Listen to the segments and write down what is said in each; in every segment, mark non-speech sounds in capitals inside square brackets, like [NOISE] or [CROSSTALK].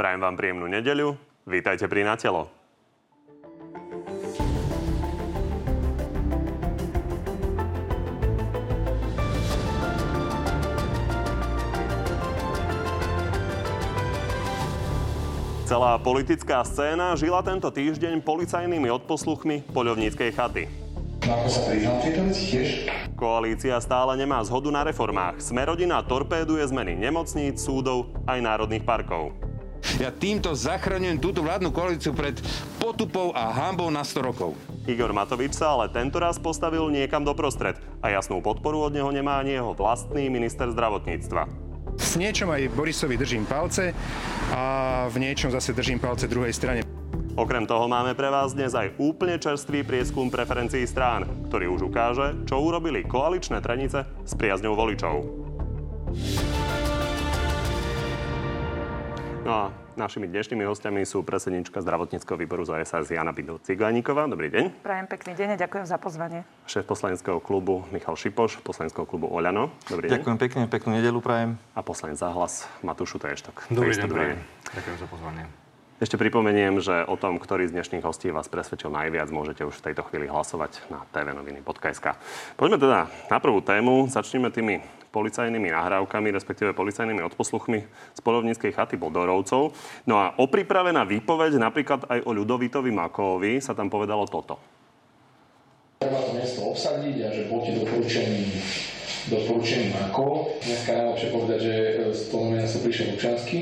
Prajem vám príjemnú nedeľu. Vítajte pri Na telo. Celá politická scéna žila tento týždeň policajnými odposluchmi poľovníckej chaty. Ako sa priznal tieto veci tiež? Koalícia stále nemá zhodu na reformách. Smerodina torpéduje zmeny nemocníc, súdov aj národných parkov. Ja týmto zachraňujem túto vládnu koalíciu pred potupou a hambou na 100 rokov. Igor Matovič sa ale tento raz postavil niekam doprostred a jasnú podporu od neho nemá ani jeho vlastný minister zdravotníctva. V niečom aj Borisovi držím palce a v niečom zase držím palce druhej strane. Okrem toho máme pre vás dnes aj úplne čerstvý prieskum preferencií strán, ktorý už ukáže, čo urobili koaličné trenice s priazňou voličov. No a našimi dnešnými hostiami sú predsednička zdravotníckého výboru za SAS Jana Bidu Cigáníková. Dobrý deň. Prajem pekný deň a ďakujem za pozvanie. Šéf poslaneckého klubu Michal Šipoš, poslaneckého klubu Oľano. Dobrý deň. Ďakujem pekne, peknú nedelu prajem. A poslanec Zahlas Matúšu Tejštok. Dobrý deň, prajem. Ďakujem za pozvanie. Ešte pripomeniem, že o tom, ktorý z dnešných hostí vás presvedčil najviac, môžete už v tejto chvíli hlasovať na tvnoviny.sk. Poďme teda na prvú tému. Začneme tými policajnými nahrávkami, respektíve policajnými odposluchmi z polovníckej chaty Bodorovcov. No a o pripravená výpoveď napríklad aj o Ľudovitovi Makovi sa tam povedalo toto. Treba to miesto obsadiť a že proti doporučení doporučení Mako. Dneska najlepšie povedať, že z toho sa prišiel Lučanský,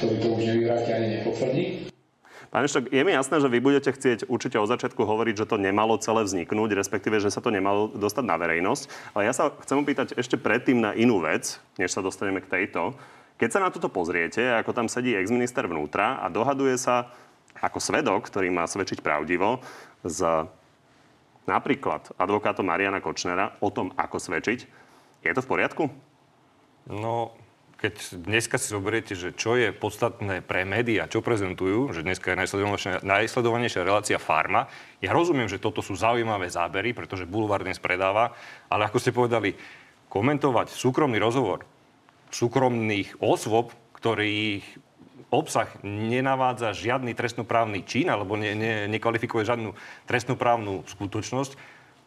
ktorý to už nevyvráti ani nepotvrdí. Pán Eštok, je mi jasné, že vy budete chcieť určite od začiatku hovoriť, že to nemalo celé vzniknúť, respektíve, že sa to nemalo dostať na verejnosť. Ale ja sa chcem opýtať ešte predtým na inú vec, než sa dostaneme k tejto. Keď sa na toto pozriete, ako tam sedí exminister vnútra a dohaduje sa ako svedok, ktorý má svedčiť pravdivo, s napríklad advokátom Mariana Kočnera o tom, ako svedčiť, je to v poriadku? No, keď dneska si zoberiete, že čo je podstatné pre médiá, čo prezentujú, že dneska je najsledovanejšia, najsledovanejšia relácia Farma, ja rozumiem, že toto sú zaujímavé zábery, pretože Boulevard dnes predáva, ale ako ste povedali, komentovať súkromný rozhovor súkromných osôb, ktorých obsah nenavádza žiadny trestnoprávny čin alebo ne, ne, nekvalifikuje žiadnu trestnoprávnu skutočnosť,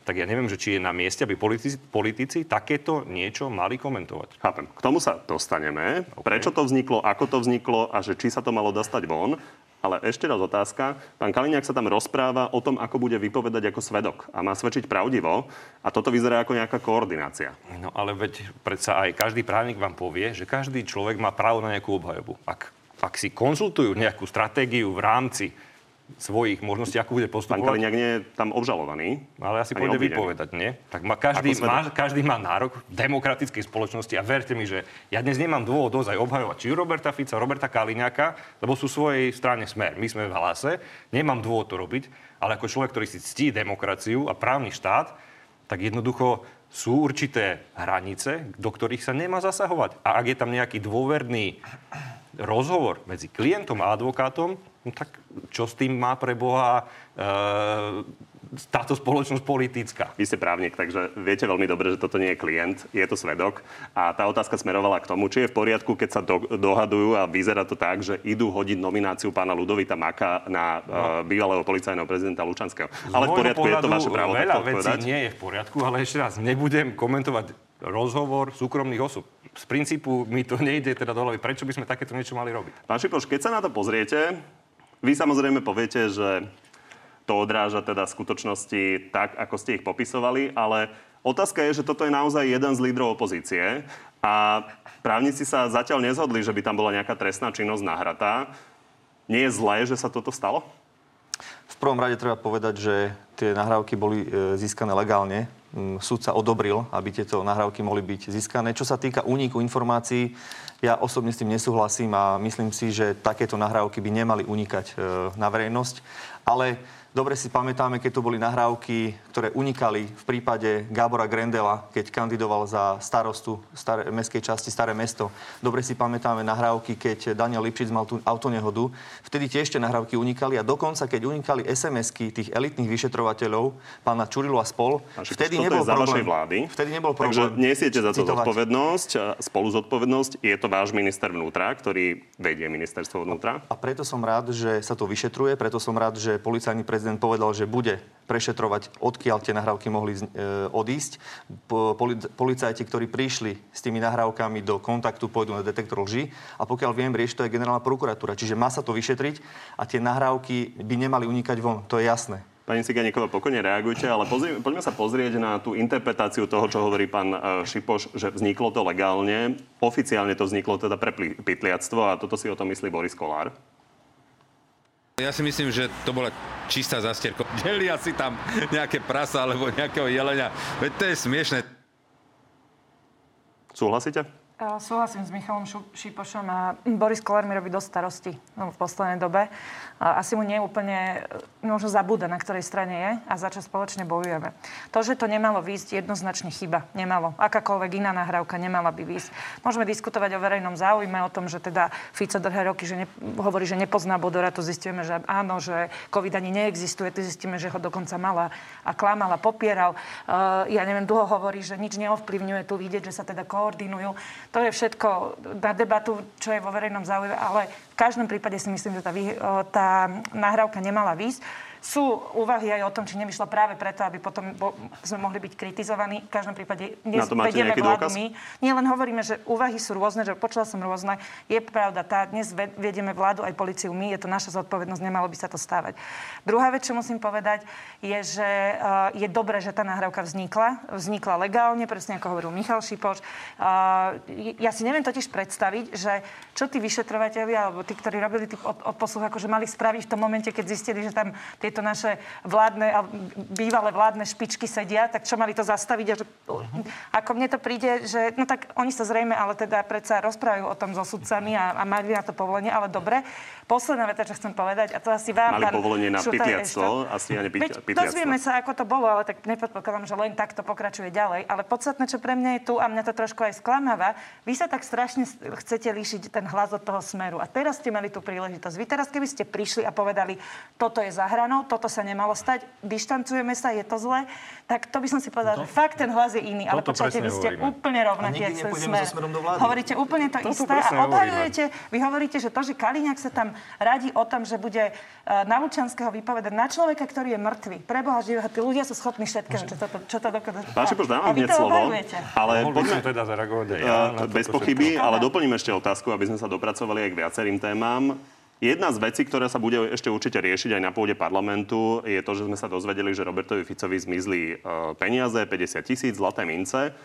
tak ja neviem, že či je na mieste, aby politici, politici takéto niečo mali komentovať. Chápem. K tomu sa dostaneme. Okay. Prečo to vzniklo, ako to vzniklo a že či sa to malo dostať von. Ale ešte raz otázka. Pán Kaliňák sa tam rozpráva o tom, ako bude vypovedať ako svedok. A má svedčiť pravdivo. A toto vyzerá ako nejaká koordinácia. No ale veď predsa aj každý právnik vám povie, že každý človek má právo na nejakú obhajobu. Ak, ak si konzultujú nejakú stratégiu v rámci svojich možností, ako bude postupovať. Pán Kaliňák nie je tam obžalovaný. Ale asi pôjde vypovedať, nie? Tak má, každý, má, každý má nárok v demokratickej spoločnosti a verte mi, že ja dnes nemám dôvod ozaj obhajovať či Roberta Fica, Roberta Kaliňáka, lebo sú svojej strane smer. My sme v hlase, nemám dôvod to robiť, ale ako človek, ktorý si ctí demokraciu a právny štát, tak jednoducho sú určité hranice, do ktorých sa nemá zasahovať. A ak je tam nejaký dôverný rozhovor medzi klientom a advokátom, no tak čo s tým má pre Boha e, táto spoločnosť politická. Vy ste právnik, takže viete veľmi dobre, že toto nie je klient, je to svedok. A tá otázka smerovala k tomu, či je v poriadku, keď sa do, dohadujú a vyzerá to tak, že idú hodiť nomináciu pána Ludovita Maka na no. uh, bývalého policajného prezidenta Lučanského. Ale v poriadku je to vaše právo. Veľa vecí nie je v poriadku, ale ešte raz, nebudem komentovať rozhovor súkromných osôb. Z princípu mi to nejde teda do hlavy. Prečo by sme takéto niečo mali robiť? Pán Šipoš, keď sa na to pozriete, vy samozrejme poviete, že to odráža teda skutočnosti tak, ako ste ich popisovali, ale otázka je, že toto je naozaj jeden z lídrov opozície a právnici sa zatiaľ nezhodli, že by tam bola nejaká trestná činnosť nahratá. Nie je zlé, že sa toto stalo? V prvom rade treba povedať, že tie nahrávky boli e, získané legálne. Mm, súd sa odobril, aby tieto nahrávky mohli byť získané. Čo sa týka úniku informácií, ja osobne s tým nesúhlasím a myslím si, že takéto nahrávky by nemali unikať e, na verejnosť. Ale Dobre si pamätáme, keď to boli nahrávky, ktoré unikali v prípade Gábora Grendela, keď kandidoval za starostu staré, mestskej časti Staré mesto. Dobre si pamätáme nahrávky, keď Daniel Lipšic mal tú autonehodu. Vtedy tiež tie nahrávky unikali a dokonca, keď unikali SMS-ky tých elitných vyšetrovateľov, pána Čurilu a spol, Šipoš, vtedy nebol za problém. vašej vlády. Vtedy nebol Takže problém. nesiete za to citovať. zodpovednosť, a spolu zodpovednosť. Je to váš minister vnútra, ktorý vedie ministerstvo vnútra. A preto som rád, že sa to vyšetruje, preto som rád, že policajný prezident povedal, že bude prešetrovať, odkiaľ tie nahrávky mohli e, odísť. Po, poli, policajti, ktorí prišli s tými nahrávkami do kontaktu, pôjdu na detektor lži. A pokiaľ viem, rieši to je generálna prokuratúra. Čiže má sa to vyšetriť a tie nahrávky by nemali unikať von. To je jasné. Pani Ciganíková, pokojne reagujte, ale pozri, poďme sa pozrieť na tú interpretáciu toho, čo hovorí pán e, Šipoš, že vzniklo to legálne. Oficiálne to vzniklo teda pre pytliactvo a toto si o tom myslí Boris Kolár. Ja si myslím, že to bola čistá zastierka. [LAUGHS] Delia si tam nejaké prasa alebo nejakého jelenia. Veď to je smiešne. Súhlasíte? Uh, Súhlasím s Michalom Šipošom a Boris Kolár mi robí dosť starosti no, v poslednej dobe. A asi mu nie úplne, e, možno zabúda, na ktorej strane je a za čo spoločne bojujeme. To, že to nemalo výjsť, jednoznačne chyba. Nemalo. Akákoľvek iná nahrávka nemala by výjsť. Môžeme diskutovať o verejnom záujme, o tom, že teda Fico dlhé roky že ne, hovorí, že nepozná Bodora, tu zistíme, že áno, že COVID ani neexistuje, tu zistíme, že ho dokonca mala a klamal a popieral. Uh, ja neviem, dlho hovorí, že nič neovplyvňuje, tu vidieť, že sa teda koordinujú. To je všetko na debatu, čo je vo verejnom záujme, ale v každom prípade si myslím, že tá, tá nahrávka nemala výsť. Sú úvahy aj o tom, či nevyšla práve preto, aby potom bo, sme mohli byť kritizovaní. V každom prípade dnes vedieme vládu my. Nie len hovoríme, že úvahy sú rôzne, že počula som rôzne. Je pravda, tá dnes ve- vedieme vládu aj policiu my, je to naša zodpovednosť, nemalo by sa to stávať. Druhá vec, čo musím povedať, je, že uh, je dobré, že tá nahrávka vznikla. Vznikla legálne, presne ako hovoril Michal Šipoš. Uh, ja si neviem totiž predstaviť, že čo tí vyšetrovateľia, alebo tí, ktorí robili tých od, odposluch, akože mali spraviť v tom momente, keď zistili, že tam tieto naše vládne, alebo bývalé vládne špičky sedia, tak čo mali to zastaviť? A že, ako mne to príde, že no tak oni sa zrejme, ale teda predsa rozprávajú o tom so sudcami a, a mali na to povolenie, ale dobre. Posledná veta, čo chcem povedať, a to asi vám, Mali pán povolenie na ešte- asi a ne Veď pytliactvo. dozvieme sa, ako to bolo, ale tak nepredpokladám, že len takto pokračuje ďalej. Ale podstatné, čo pre mňa je tu, a mňa to trošku aj sklamáva, vy sa tak strašne chcete líšiť ten hlas od toho smeru. A teraz ste mali tú príležitosť. Vy teraz, keby ste prišli a povedali, toto je za hranou, toto sa nemalo stať, dištancujeme sa, je to zlé, tak to by som si povedala, že fakt ten hlas je iný. Ale počujete, vy ste hovoríme. úplne rovnakí, A nikdy jak ten smer. so smerom do vlády. Hovoríte úplne to Toto isté a obhajujete, vy hovoríte, že to, že Kaliňák sa tam radí o tom, že bude uh, na Lučanského vypovedať na človeka, ktorý je mŕtvy. Preboha živého, tí ľudia sú schopní všetkého, čo to, čo to dokáže. Pán Šipoš, dám vám hneď slovo, ale poďme, teda zareagovať aj ja Uh, toto bez všetko. pochyby, ale Áno. doplním ešte otázku, aby sme sa dopracovali aj k viacerým témam. Jedna z vecí, ktorá sa bude ešte určite riešiť aj na pôde parlamentu, je to, že sme sa dozvedeli, že Robertovi Ficovi zmizli uh, peniaze, 50 tisíc, zlaté mince.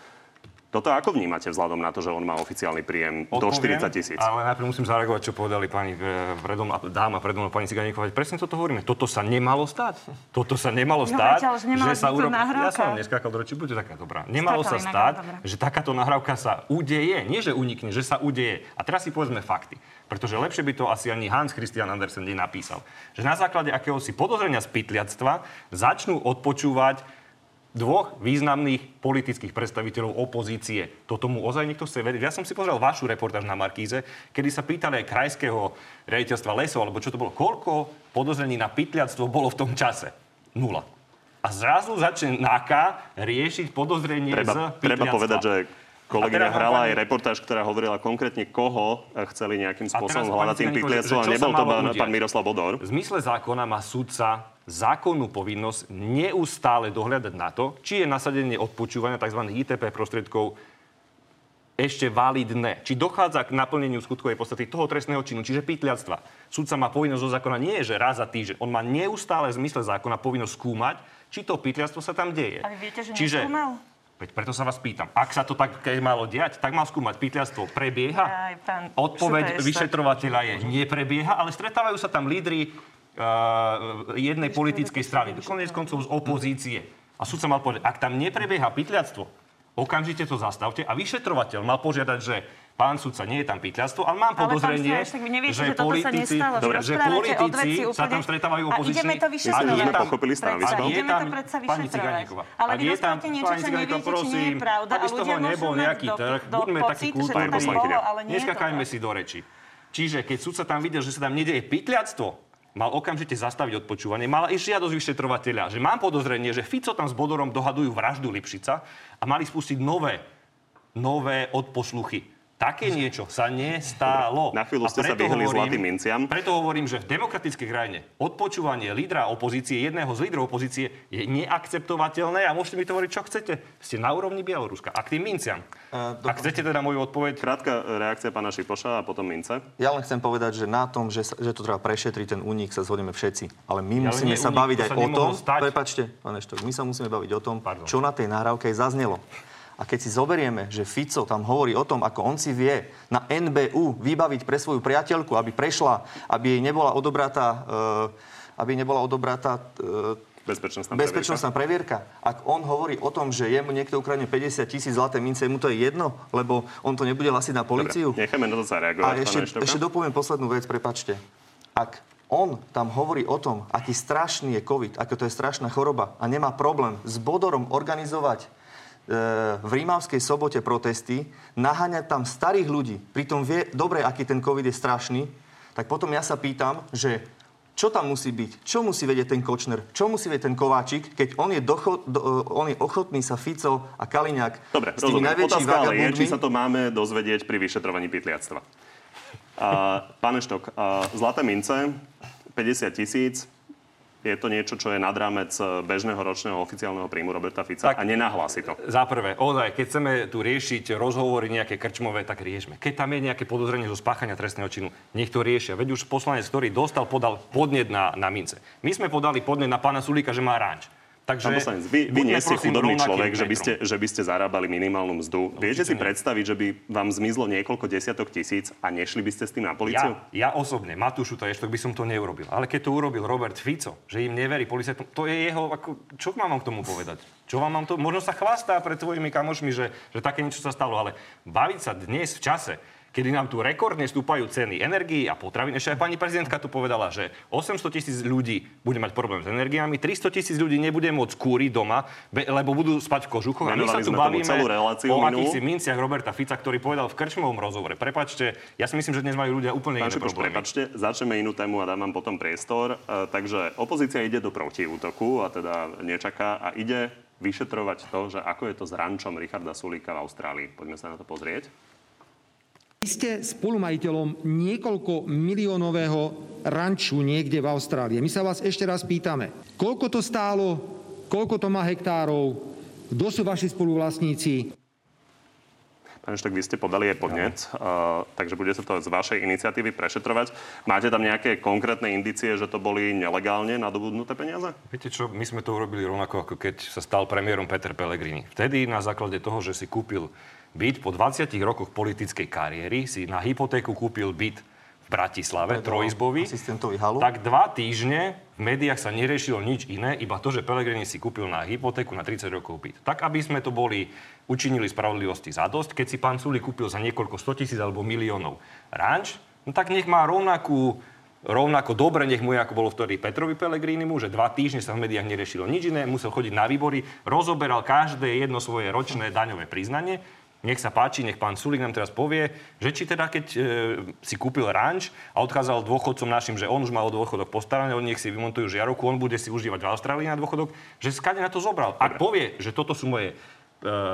Toto ako vnímate vzhľadom na to, že on má oficiálny príjem do Odpoviem, 40 tisíc? Ale najprv musím zareagovať, čo povedali pani e, predo mnou, dáma predo mnou, pani Ciganíková. Presne toto hovoríme. Toto sa nemalo stať. Toto sa nemalo No, stať. ale že to nahrávka. Ja som vám neskákal do reči, buďte taká dobrá. Nemalo sa Skákali na stať, dobre. že takáto nahrávka sa udeje. Nie, že unikne, že sa udeje. A teraz si povedzme fakty. Pretože lepšie by to asi ani Hans Christian Andersen nenapísal. Že na základe akéhosi podozrenia z pytliactva začnú odpočúvať dvoch významných politických predstaviteľov opozície. Toto mu ozaj niekto chce vedieť. Ja som si pozrel vašu reportáž na Markíze, kedy sa pýtali aj krajského riaditeľstva lesov, alebo čo to bolo, koľko podozrení na pytliactvo bolo v tom čase. Nula. A zrazu začne NAKA riešiť podozrenie z Treba, pytliactva. treba povedať, že kolegyňa hrala pani- aj reportáž, ktorá hovorila konkrétne, koho chceli nejakým spôsobom hľadať tým že a nebol to pán, pán Miroslav Bodor. V zmysle zákona má sudca zákonnú povinnosť neustále dohľadať na to, či je nasadenie odpočúvania tzv. ITP prostriedkov ešte validné. Či dochádza k naplneniu skutkovej podstaty toho trestného činu, čiže pytliactva. Sudca má povinnosť zo zákona nie je, že raz za týždeň. On má neustále v zmysle zákona povinnosť skúmať, či to pytliactvo sa tam deje. A vy viete, že Čiže, neskúmal? Veď preto sa vás pýtam. Ak sa to tak keď malo diať, tak mal skúmať. Pytliactvo prebieha? Aj pán Odpoveď vyšetrovateľa je neprebieha, ale stretávajú sa tam lídry jednej politickej strany, konec koncov z opozície. A súd sa mal povedať, ak tam neprebieha pytliactvo, okamžite to zastavte a vyšetrovateľ mal požiadať, že pán sudca, nie je tam pýtľastvo, ale mám podozrenie, ale pán vy neviete, že, že toto sa politici, nestalo, že že politici sa tam stretávajú a opoziční. ideme to vyšetrovať. Že sme pochopili Predsa, ideme tam, to predsa pani vyšetrovať. Ciganíková, Ale ak vy je tam, rozprávate niečo, čo neviete, či nie je prosím, pravda. aby z a toho nebol nejaký do- trh, do buďme takí kultúrni. Neskakajme si do reči. Čiže keď sudca tam videl, že sa tam nedieje pytliactvo, mal okamžite zastaviť odpočúvanie, mala ísť žiadosť vyšetrovateľa, že mám podozrenie, že Fico tam s Bodorom dohadujú vraždu Lipšica a mali spustiť nové, nové odposluchy. Také niečo sa nestalo. Na chvíľu ste sa vyhli zlatým minciam. Preto hovorím, že v demokratickej krajine odpočúvanie lídra opozície, jedného z lídrov opozície, je neakceptovateľné a môžete mi to hovoriť, čo chcete. Ste na úrovni Bieloruska. A k tým minciam. Uh, Ak chcete teda moju odpoveď, Krátka reakcia pána Šipoša a potom Mince. Ja len chcem povedať, že na tom, že, sa, že to treba prešetriť, ten únik sa zhodneme všetci. Ale my Ale musíme sa baviť aj sa o tom, stať. prepačte, pán Eštok, my sa musíme baviť o tom, Pardon. čo na tej nahrávke aj zaznelo. A keď si zoberieme, že Fico tam hovorí o tom, ako on si vie na NBU vybaviť pre svoju priateľku, aby prešla, aby jej nebola odobratá, uh, aby nebola odobratá uh, Bezpečnostná, bezpečnostná previerka. Ak on hovorí o tom, že jemu niekto ukradne 50 tisíc zlaté mince, mu to je jedno, lebo on to nebude lasiť na policiu. Dobre, necháme na to sa reagovať, A ešte, Eštoka. ešte dopoviem poslednú vec, prepačte. Ak on tam hovorí o tom, aký strašný je COVID, ako to je strašná choroba a nemá problém s Bodorom organizovať v Rímavskej sobote protesty, naháňať tam starých ľudí, pritom vie dobre, aký ten COVID je strašný, tak potom ja sa pýtam, že čo tam musí byť? Čo musí vedieť ten Kočner? Čo musí vedieť ten Kováčik, keď on je, docho, do, on je ochotný sa Fico a Kaliňák Dobre, s tými rozumiem. najväčšími Otázka ale je, či sa to máme dozvedieť pri vyšetrovaní pytliactva. Uh, pán Eštok, uh, zlaté mince, 50 tisíc, je to niečo, čo je nad rámec e, bežného ročného oficiálneho príjmu Roberta Fica Tak. a nenahlási to. Za prvé, ozaj, keď chceme tu riešiť rozhovory nejaké krčmové, tak riešme. Keď tam je nejaké podozrenie zo spáchania trestného činu, nech to riešia. Veď už poslanec, ktorý dostal, podal podnet na, na mince. My sme podali podnet na pána Sulíka, že má ranč. Takže Pán poslanec, vy, vy nie ste chudobný človek, že by ste, že by ste zarábali minimálnu mzdu. Viete si nie. predstaviť, že by vám zmizlo niekoľko desiatok tisíc a nešli by ste s tým na policiu? Ja, ja osobne, Matúšu to ešte by som to neurobil. Ale keď to urobil Robert Fico, že im neverí policajtom, to je jeho, ako, čo mám vám k tomu povedať? Čo vám mám to? Možno sa chvastá pred svojimi kamošmi, že, že také niečo sa stalo, ale baviť sa dnes v čase, kedy nám tu rekordne stúpajú ceny energií a potravín. Ešte aj pani prezidentka tu povedala, že 800 tisíc ľudí bude mať problém s energiami, 300 tisíc ľudí nebude môcť kúriť doma, lebo budú spať v kožuchoch. A my sa tu bavíme celú reláciu o akýchsi minciach Roberta Fica, ktorý povedal v krčmovom rozhovore. Prepačte, ja si myslím, že dnes majú ľudia úplne Pán iné Šipoš, problémy. prepačte, začneme inú tému a dám vám potom priestor. E, takže opozícia ide do protiútoku a teda nečaká a ide vyšetrovať to, že ako je to s rančom Richarda Sulíka v Austrálii. Poďme sa na to pozrieť. Vy ste spolumajiteľom niekoľko miliónového ranču niekde v Austrálii. My sa vás ešte raz pýtame, koľko to stálo, koľko to má hektárov, kto sú vaši spoluvlastníci, Pán Štok, vy ste podali aj podnet, uh, takže bude sa to z vašej iniciatívy prešetrovať. Máte tam nejaké konkrétne indície, že to boli nelegálne nadobudnuté peniaze? Viete čo, my sme to urobili rovnako, ako keď sa stal premiérom Peter Pellegrini. Vtedy na základe toho, že si kúpil byt po 20 rokoch politickej kariéry, si na hypotéku kúpil byt v Bratislave, trojizbový. halu. Tak dva týždne v médiách sa neriešilo nič iné, iba to, že Pellegrini si kúpil na hypotéku na 30 rokov byt. Tak, aby sme to boli učinili spravodlivosti za dosť, keď si pán Suli kúpil za niekoľko 100 tisíc alebo miliónov ranč, no tak nech má rovnakú rovnako dobre, nech mu je, ako bolo vtedy Petrovi Pellegrinimu, že dva týždne sa v médiách neriešilo nič iné, musel chodiť na výbory, rozoberal každé jedno svoje ročné daňové priznanie. Nech sa páči, nech pán Sulik nám teraz povie, že či teda keď e, si kúpil ranč a odkázal dôchodcom našim, že on už mal dôchodok postarané, oni nech si vymontujú žiarovku, on bude si užívať v Austrálii na dôchodok, že skade na to zobral. Ak povie, že toto sú moje e,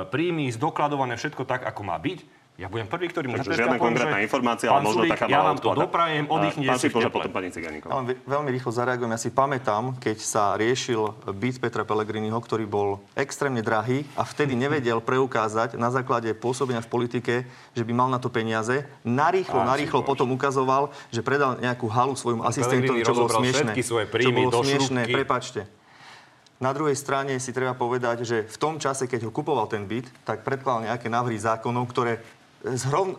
príjmy, zdokladované všetko tak, ako má byť, ja budem prvý, ktorý mu Takže žiadna konkrétna že informácia, ale možno taká Ja malá vám to doprajem, oddychnite Pán si v Šipoš a teple. potom pani Ciganíková. Ja veľmi rýchlo zareagujem. Ja si pamätám, keď sa riešil byt Petra Pellegriniho, ktorý bol extrémne drahý a vtedy nevedel preukázať na základe pôsobenia v politike, že by mal na to peniaze. Narýchlo, narýchlo potom ukazoval, že predal nejakú halu svojmu asistentovi, čo bolo smiešné. svoje Čo príjmy bolo do smiešné, prepačte. Na druhej strane si treba povedať, že v tom čase, keď ho kupoval ten byt, tak predkladal nejaké návrhy zákonov, ktoré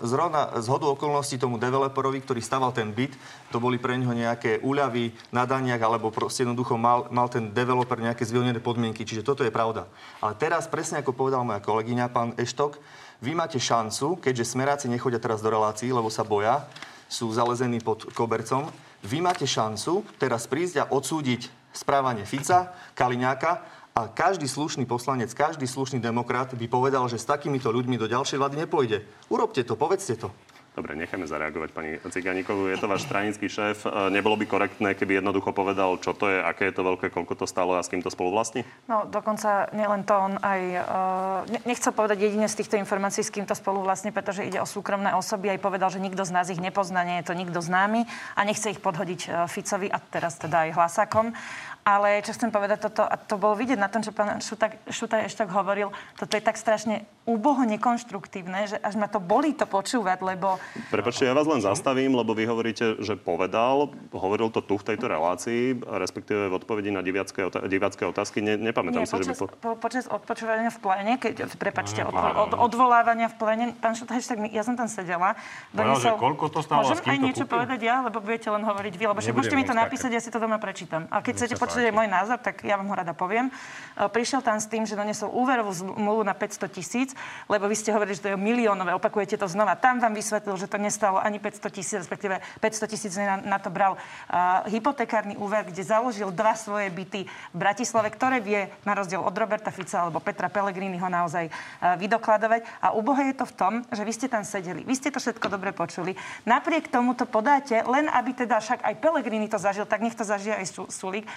zrovna z hodu okolností tomu developerovi, ktorý staval ten byt, to boli pre neho nejaké úľavy na daniach, alebo proste jednoducho mal, mal ten developer nejaké zvýhodnené podmienky. Čiže toto je pravda. Ale teraz, presne ako povedala moja kolegyňa, pán Eštok, Vy máte šancu, keďže smeráci nechodia teraz do relácií, lebo sa boja, sú zalezení pod kobercom, vy máte šancu teraz prísť a odsúdiť správanie Fica, Kaliňáka a každý slušný poslanec, každý slušný demokrat by povedal, že s takýmito ľuďmi do ďalšej vlády nepôjde. Urobte to, povedzte to. Dobre, necháme zareagovať pani Ciganíkovú. Je to váš stranický šéf. E, nebolo by korektné, keby jednoducho povedal, čo to je, aké je to veľké, koľko to stalo a s kým to spolu vlastní? No, dokonca nielen to, on aj... Uh, nechcel povedať jedine z týchto informácií, s kým to spolu vlastne, pretože ide o súkromné osoby. Aj povedal, že nikto z nás ich nepozná, nie je to nikto známy a nechce ich podhodiť uh, Ficovi a teraz teda aj hlasakom. Ale čo chcem povedať toto, a to bolo vidieť na tom, čo pán Šutaj, Šutaj ešte tak hovoril, toto je tak strašne úboho nekonštruktívne, že až ma to bolí to počúvať, lebo... Prepačte, ja vás len zastavím, lebo vy hovoríte, že povedal, hovoril to tu v tejto relácii, respektíve v odpovedi na divácké, divácké otázky. Ne, nepamätám Nie, si, počas, že by... Po... Po, počas odpočúvania v pléne, keď, prepačte, od, od, odvolávania v pléne, pán Šutaj, tak ja som tam sedela. Doniesol, že koľko to stálo Môžem aj niečo kúpil? povedať ja, lebo budete len hovoriť vy, lebo môžete mi to napísať, ja si to doma prečítam. A keď chcete počuť je môj názor, tak ja vám ho rada poviem. E, prišiel tam s tým, že donesol úverovú zmluvu na 500 tisíc, lebo vy ste hovorili, že to je miliónové, opakujete to znova. Tam vám vysvetlil, že to nestalo ani 500 tisíc, respektíve 500 tisíc na, na to bral uh, hypotekárny úver, kde založil dva svoje byty v Bratislave, ktoré vie na rozdiel od Roberta Fica alebo Petra Pellegriniho naozaj uh, vydokladovať. A úbohé je to v tom, že vy ste tam sedeli. Vy ste to všetko dobre počuli. Napriek tomu to podáte, len aby teda však aj Pellegrini to zažil, tak nech to zažije aj Sulík.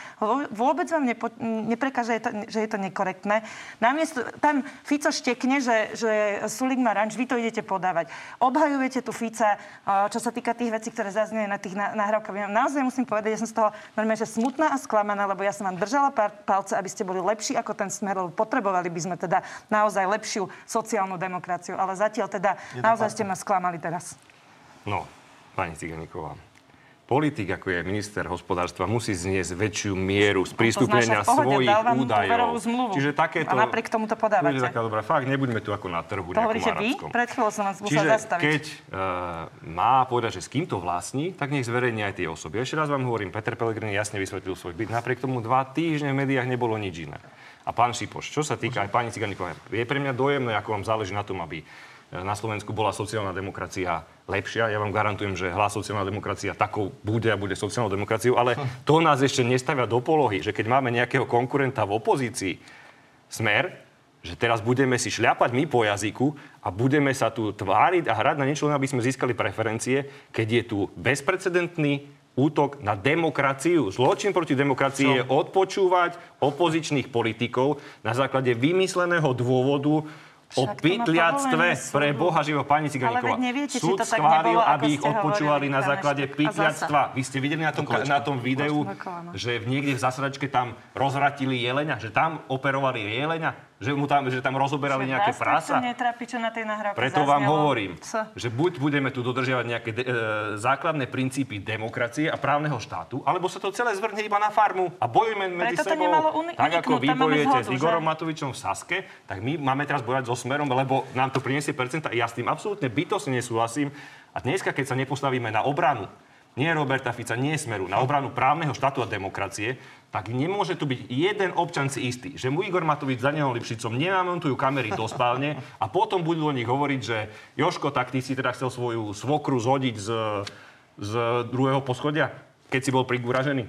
Vôbec vám nepo, neprekáže, že je to nekorektné. Namiesto, tam Fico štekne, že, že Sulik má ranč, vy to idete podávať. Obhajujete tu Fica, čo sa týka tých vecí, ktoré zaznie na tých nahrávkach. Ja naozaj musím povedať, ja som z toho normálne, že smutná a sklamaná, lebo ja som vám držala palce, aby ste boli lepší ako ten smer, lebo potrebovali by sme teda naozaj lepšiu sociálnu demokraciu. Ale zatiaľ teda naozaj ste ma sklamali teraz. No, pani Ciganíková, politik, ako je minister hospodárstva, musí zniesť väčšiu mieru sprístupnenia svojich údajov. Čiže takéto... A napriek tomu to podávate. Taká dobrá. Fakt, nebudeme tu ako na trhu To hovoríte vy? Pred chvíľou som vás musel zastaviť. keď uh, má povedať, že s kým to vlastní, tak nech zverejní aj tie osoby. Ešte raz vám hovorím, Peter Pellegrini jasne vysvetlil svoj byt. Napriek tomu dva týždne v médiách nebolo nič iné. A pán Šipoš, čo sa týka aj pani Ciganíková, je pre mňa dojemné, ako vám záleží na tom, aby na Slovensku bola sociálna demokracia lepšia. Ja vám garantujem, že hlas sociálna demokracia takou bude a bude sociálnou demokraciou, ale [LAUGHS] to nás ešte nestavia do polohy, že keď máme nejakého konkurenta v opozícii, smer, že teraz budeme si šľapať my po jazyku a budeme sa tu tváriť a hrať na niečo, aby sme získali preferencie, keď je tu bezprecedentný útok na demokraciu. Zločin proti demokracii Čo? je odpočúvať opozičných politikov na základe vymysleného dôvodu, o pytliactve pre Boha živo pani Ciganíková. Súd to schválil, nebolo, aby ich odpočúvali na základe pytliactva. Vy ste videli na tom, na tom videu, že niekde v zasadačke tam rozvratili jeleňa, že tam operovali jeleňa? Že, mu tam, že tam rozoberali nejaké prasa. Netrápi, čo na tej Preto vám hovorím, Co? že buď budeme tu dodržiavať nejaké de- e, základné princípy demokracie a právneho štátu, alebo sa to celé zvrhne iba na farmu a bojujeme medzi Preto sebou. Uni- tak ako vy bojujete s Igorom že? Matovičom v Saske, tak my máme teraz bojovať so Smerom, lebo nám to priniesie percenta. Ja s tým absolútne bytosne nesúhlasím. A dneska, keď sa nepostavíme na obranu nie Roberta Fica, nie Smeru, na obranu právneho štátu a demokracie, tak nemôže tu byť jeden občan si istý, že mu Igor Matovič za Danielom Lipšicom nenamontujú kamery do spálne a potom budú o nich hovoriť, že Joško, tak ty si teda chcel svoju svokru zhodiť z, z druhého poschodia, keď si bol prigúražený.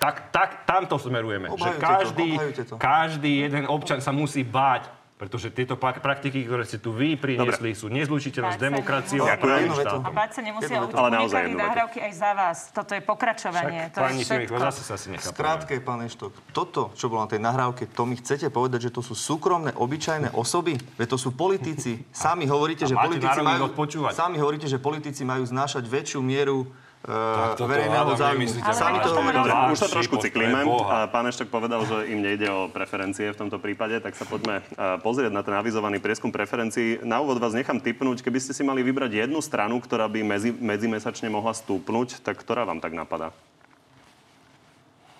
Tak, tak tamto smerujeme. Obhajujte že každý, to, to. každý jeden občan sa musí báť pretože tieto praktiky, ktoré ste tu vy priniesli, Dobre. sú nezlučiteľné s demokraciou a právnym štátom. A báť sa nemusia unikali nahrávky aj za vás. Toto je pokračovanie. Však, to pani je všetko. zase sa si nechá Skrátke, pán Eštok, toto, čo bolo na tej nahrávke, to mi chcete povedať, že to sú súkromné, obyčajné osoby? Veď to sú politici. Sami hovoríte, že politici majú, sami hovoríte, že politici majú znášať väčšiu mieru uh, verejného záujmu. Sami to Dobre, už sa trošku cyklíme. Pán Eštok povedal, že im nejde o preferencie v tomto prípade, tak sa poďme pozrieť na ten avizovaný prieskum preferencií. Na úvod vás nechám typnúť, keby ste si mali vybrať jednu stranu, ktorá by medzi, medzimesačne mohla stúpnuť, tak ktorá vám tak napadá?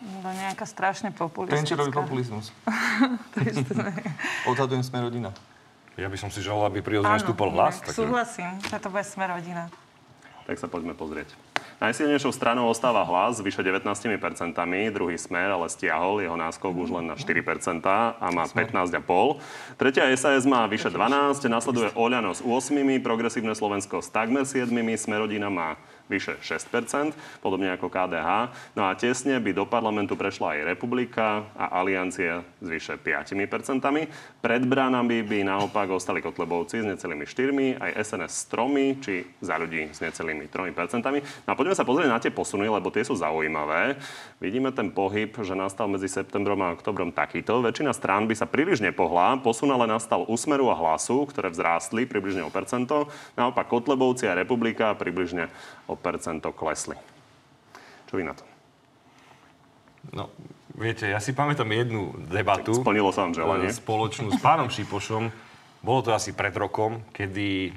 No nejaká strašne populistická. Tenčerový populizmus. [LAUGHS] Odhadujem sme rodina. Ja by som si želal, aby prirodzene stúpol hlas. Tak súhlasím, že to bude sme rodina. Tak sa poďme pozrieť. Najsilnejšou stranou ostáva hlas vyše 19%, druhý smer, ale stiahol jeho náskok už len na 4% a má 15,5%. Tretia SAS má vyše 12%, nasleduje Oľano s 8%, Progresívne Slovensko s takmer 7%, Smerodina má vyše 6%, podobne ako KDH. No a tesne by do parlamentu prešla aj Republika a Aliancia s vyše 5%. Pred bránami by naopak ostali Kotlebovci s necelými 4%, aj SNS s 3%, či za ľudí s necelými 3%. No a poďme sa pozrieť na tie posuny, lebo tie sú zaujímavé. Vidíme ten pohyb, že nastal medzi septembrom a oktobrom takýto. Väčšina strán by sa príliš nepohla, posun ale nastal úsmeru a hlasu, ktoré vzrástli približne o percento. Naopak Kotlebovci a Republika približne o klesli. Čo vy na to? No, viete, ja si pamätám jednu debatu. Splnilo sa vám želanie. E, spoločnú s pánom Šipošom. Bolo to asi pred rokom, kedy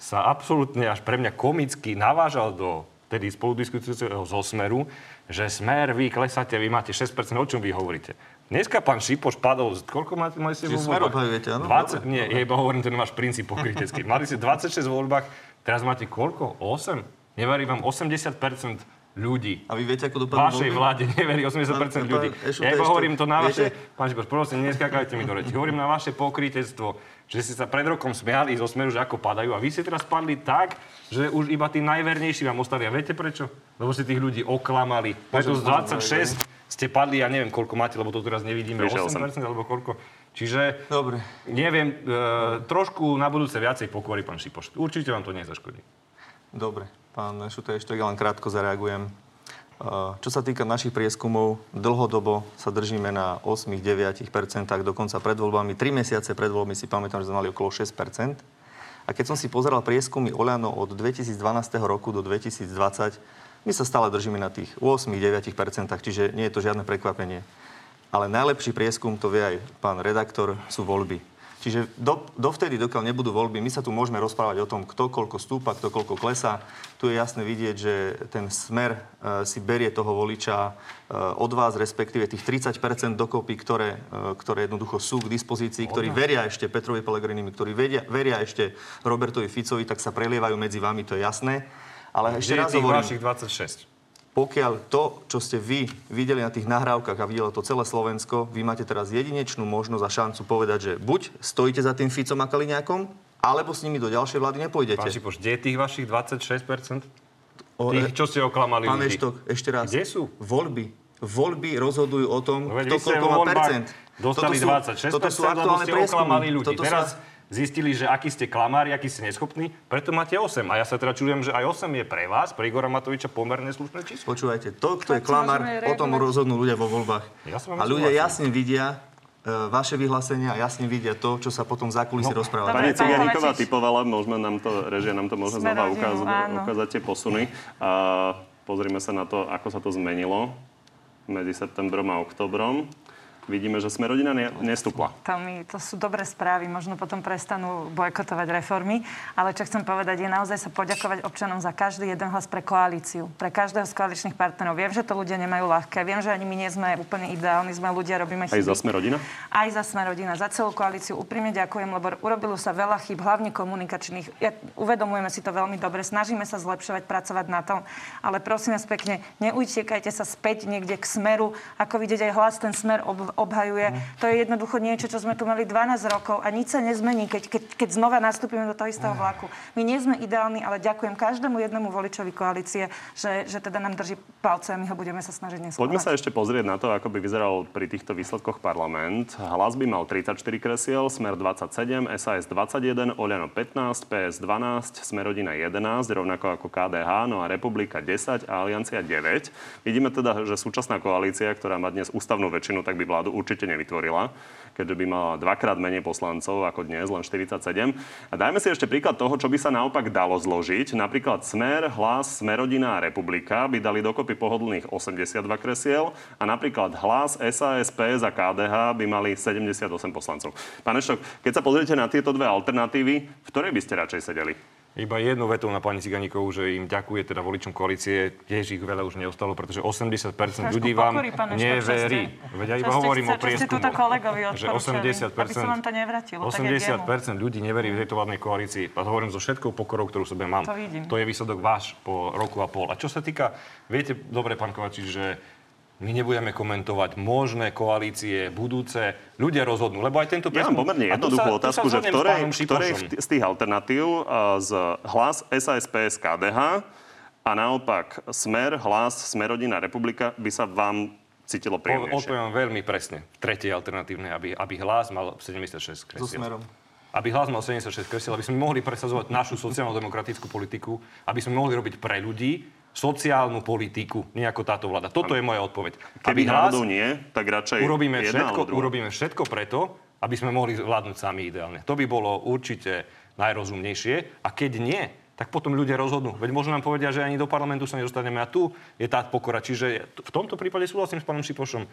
sa absolútne až pre mňa komicky navážal do tedy spoludiskutujúceho zo Smeru, že Smer, vy klesáte, vy máte 6%, o čom vy hovoríte? Dneska pán Šipoš padol, koľko máte, mali ste vo voľbách? áno? 20, nie, ja iba hovorím ten váš princíp pokrytecký. Mali ste 26 v voľbách, teraz máte koľko? 8? Neverí vám 80% ľudí. A vy viete, ako dopadnú Vašej vláde neverí 80% ľudí. Ja iba hovorím to na vaše... Pán Žiboš, prosím, neskákajte mi do reči. Hovorím na vaše pokrytectvo, že ste sa pred rokom smiali zo smeru, že ako padajú. A vy ste teraz padli tak, že už iba tí najvernejší vám ostali. A viete prečo? Lebo ste tých ľudí oklamali. Preto z 26 ste padli, ja neviem, koľko máte, lebo to teraz nevidíme, 8%, 8% alebo koľko. Čiže, Dobre. neviem, e, trošku na budúce viacej pokory, pán Šipoš. Určite vám to nezaškodí. Dobre. Pán Šutaj, ešte len krátko zareagujem. Čo sa týka našich prieskumov, dlhodobo sa držíme na 8-9%, dokonca pred voľbami, 3 mesiace pred voľbami si pamätám, že sme mali okolo 6%. A keď som si pozeral prieskumy Oľano od 2012 roku do 2020, my sa stále držíme na tých 8-9%, čiže nie je to žiadne prekvapenie. Ale najlepší prieskum, to vie aj pán redaktor, sú voľby. Čiže do, dovtedy, dokiaľ nebudú voľby, my sa tu môžeme rozprávať o tom, kto koľko stúpa, kto koľko klesá. Tu je jasné vidieť, že ten smer e, si berie toho voliča e, od vás, respektíve tých 30 dokopy, ktoré, e, ktoré jednoducho sú k dispozícii, ktorí veria ešte Petrovi Pelegrinimi, ktorí veria, veria ešte Robertovi Ficovi, tak sa prelievajú medzi vami, to je jasné. Ale ešte raz hovorím, vašich 26? Pokiaľ to, čo ste vy videli na tých nahrávkach a videlo to celé Slovensko, vy máte teraz jedinečnú možnosť a šancu povedať, že buď stojíte za tým Ficom a Kaliňákom, alebo s nimi do ďalšej vlády nepôjdete. Pán Šipoš, kde je tých vašich 26%? Tých, čo ste oklamali Pán ľudí. Eštok, ešte raz. Kde sú? Voľby. Voľby rozhodujú o tom, no, kto koľko má percent. Dostali toto sú, 26%, toto sú aktuálne ste oklamali ľudí. Toto Teraz zistili, že aký ste klamári, aký ste neschopní, preto máte 8. A ja sa teda čudujem, že aj 8 je pre vás, pre Igora Matoviča pomerne slušné číslo. Počúvajte, to, kto je klamár, o tom rozhodnú ľudia vo voľbách. Ja a ľudia jasne vidia, e, vaše vyhlásenia a jasne vidia to, čo sa potom za kulisy no. rozpráva. Pani Ciganíková typovala, môžeme nám to, režia nám to môže znova ukázať, ukázať tie posuny. A pozrime sa na to, ako sa to zmenilo medzi septembrom a oktobrom vidíme, že sme rodina ne, nestúpla. To, mi, to sú dobré správy, možno potom prestanú bojkotovať reformy, ale čo chcem povedať je naozaj sa poďakovať občanom za každý jeden hlas pre koalíciu, pre každého z koaličných partnerov. Viem, že to ľudia nemajú ľahké, viem, že ani my nie sme úplne ideálni, sme ľudia, robíme chyby. Aj za sme rodina? Aj za sme rodina, za celú koalíciu. Úprimne ďakujem, lebo urobilo sa veľa chyb, hlavne komunikačných. Ja, uvedomujeme si to veľmi dobre, snažíme sa zlepšovať, pracovať na tom, ale prosím vás pekne, neujtekajte sa späť niekde k smeru, ako vidieť aj hlas ten smer ob, obhajuje. Mm. To je jednoducho niečo, čo sme tu mali 12 rokov a nič sa nezmení, keď, keď, keď znova nastúpime do toho istého vlaku. My nie sme ideálni, ale ďakujem každému jednému voličovi koalície, že, že teda nám drží palce a my ho budeme sa snažiť neskôr. Poďme sa ešte pozrieť na to, ako by vyzeral pri týchto výsledkoch parlament. Hlas by mal 34 kresiel, Smer 27, SAS 21, Oľano 15, PS 12, Smerodina 11, rovnako ako KDH, no a Republika 10 a Aliancia 9. Vidíme teda, že súčasná koalícia, ktorá má dnes ústavnú väčšinu, tak by vládu vládu určite nevytvorila, keďže by mala dvakrát menej poslancov ako dnes, len 47. A dajme si ešte príklad toho, čo by sa naopak dalo zložiť. Napríklad Smer, Hlas, Smerodina a Republika by dali dokopy pohodlných 82 kresiel a napríklad Hlas, SAS, PS a KDH by mali 78 poslancov. Pán Eštok, keď sa pozriete na tieto dve alternatívy, v ktorej by ste radšej sedeli? Iba jednu vetu na pani Ciganíkovú, že im ďakuje teda voličom koalície, tiež ich veľa už neostalo, pretože 80% ľudí vám pokory, pán Eštok, neverí. ste- Veď ja iba ste hovorím o ste prieskumu. túto kolegovi že odporúčali, 80%, aby som vám to nevrátilo, tak jak 80% ľudí neverí v tejto vládnej koalícii. A hovorím so všetkou pokorou, ktorú sebe mám. To vidím. To je výsledok váš po roku a pol. A čo sa týka, viete dobre, pán Kovačič, že my nebudeme komentovať možné koalície budúce. Ľudia rozhodnú, lebo aj tento Ja mám pomerne jednoduchú sa- otázku, že v ktorej, ktorej z tých alternatív uh, z hlas SAS, PS, KDH a naopak Smer, hlas, Smerodina, Republika by sa vám cítilo príjemnejšie. Odpoviem veľmi presne. V tretej alternatívnej, aby, aby hlas mal 76 So kresiel. smerom. Aby hlas mal 76 kresiel, aby sme mohli presadzovať našu sociálno-demokratickú politiku, aby sme mohli robiť pre ľudí sociálnu politiku, nie ako táto vláda. Toto je moja odpoveď. Keby Aby hlas- nie, tak radšej urobíme všetko, urobíme všetko preto, aby sme mohli vládnuť sami ideálne. To by bolo určite najrozumnejšie. A keď nie, tak potom ľudia rozhodnú. Veď možno nám povedia, že ani do parlamentu sa nedostaneme a tu je tá pokora. Čiže v tomto prípade súhlasím s pánom Šipošom.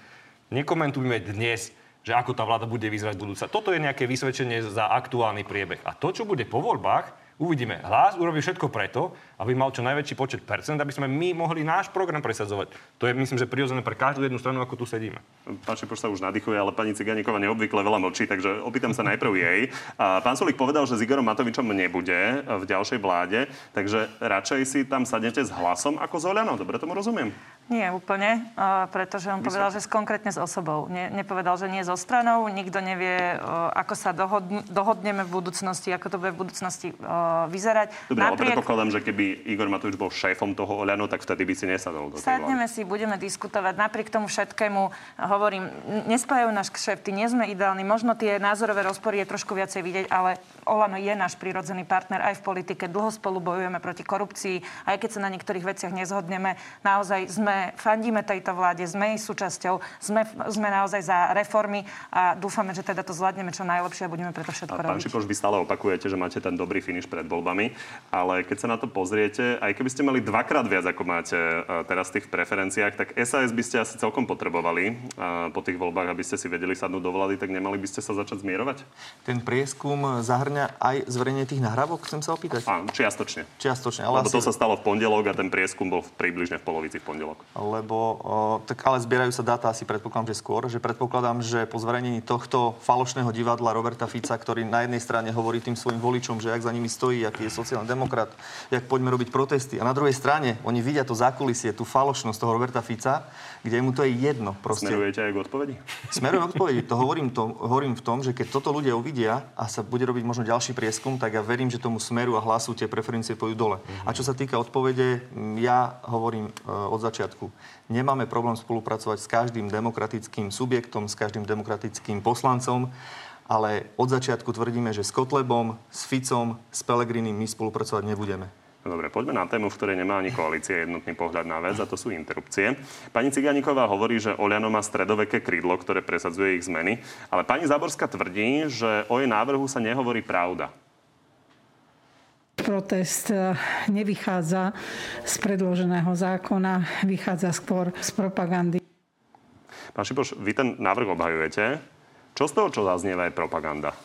Nekomentujme dnes, že ako tá vláda bude vyzerať budúca. Toto je nejaké vysvedčenie za aktuálny priebeh. A to, čo bude po voľbách, Uvidíme. Hlas urobí všetko preto, aby mal čo najväčší počet percent, aby sme my mohli náš program presadzovať. To je, myslím, že prirodzené pre každú jednu stranu, ako tu sedíme. Pán Šipoš sa už nadýchuje, ale pani Ciganíková neobvykle veľa mlčí, takže opýtam sa najprv jej. A pán Sulik povedal, že s Igorom Matovičom nebude v ďalšej vláde, takže radšej si tam sadnete s hlasom ako s Oľanou. Dobre tomu rozumiem? Nie úplne, pretože on povedal, že s- konkrétne s osobou. Ne, nepovedal, že nie so stranou, nikto nevie, ako sa dohodn- dohodneme v budúcnosti, ako to bude v budúcnosti vyzerať. Dobre, ale predpokladám, že keby Igor Matovič bol šéfom toho Oľano, tak vtedy by si nesadol do. Sadneme si, budeme diskutovať. Napriek tomu všetkému hovorím, n- nespájajú náš kšefty, nie sme ideálni. Možno tie názorové rozpory je trošku viacej vidieť, ale Olano je náš prirodzený partner aj v politike. Dlho spolu bojujeme proti korupcii, aj keď sa na niektorých veciach nezhodneme. Naozaj sme, fandíme tejto vláde, sme jej súčasťou, sme, sme naozaj za reformy a dúfame, že teda to zvládneme čo najlepšie a budeme preto všetko A pán robiť. Šipoš, vy stále opakujete, že máte ten dobrý finish pred voľbami, ale keď sa na to pozriete, aj keby ste mali dvakrát viac, ako máte e, teraz v tých preferenciách, tak SAS by ste asi celkom potrebovali e, po tých voľbách, aby ste si vedeli sadnúť do vlády, tak nemali by ste sa začať zmierovať? Ten prieskum zahrňa aj zverejnenie tých nahrávok, chcem sa opýtať? Áno, čiastočne. Čiastočne, ale Lebo asi... to sa stalo v pondelok a ten prieskum bol v- približne v polovici v pondelok. Lebo, o, tak ale zbierajú sa dáta asi predpokladám, že skôr, že predpokladám, že po zverejnení tohto falošného divadla Roberta Fica, ktorý na jednej strane hovorí tým svojim voličom, že jak za nimi stojí, aký je sociálny demokrat, jak poďme robiť protesty. A na druhej strane oni vidia to zákulisie, tú falošnosť toho Roberta Fica, kde mu to je jedno. Proste. Smerujete aj k odpovedi? Smerujem odpovedi. To [LAUGHS] hovorím, to hovorím v tom, že keď toto ľudia uvidia a sa bude robiť možno ďalší prieskum, tak ja verím, že tomu smeru a hlasu tie preferencie pôjdu dole. A čo sa týka odpovede, ja hovorím e, od začiatku. Nemáme problém spolupracovať s každým demokratickým subjektom, s každým demokratickým poslancom, ale od začiatku tvrdíme, že s Kotlebom, s Ficom, s Pelegrinim my spolupracovať nebudeme. No Dobre, poďme na tému, v ktorej nemá ani koalícia jednotný pohľad na vec, a to sú interrupcie. Pani Ciganíková hovorí, že Oľano má stredoveké krídlo, ktoré presadzuje ich zmeny, ale pani Záborská tvrdí, že o jej návrhu sa nehovorí pravda. Protest e, nevychádza z predloženého zákona, vychádza skôr z propagandy. Pán Šipoš, vy ten návrh obhajujete. Čo z toho, čo zaznieva, je propaganda?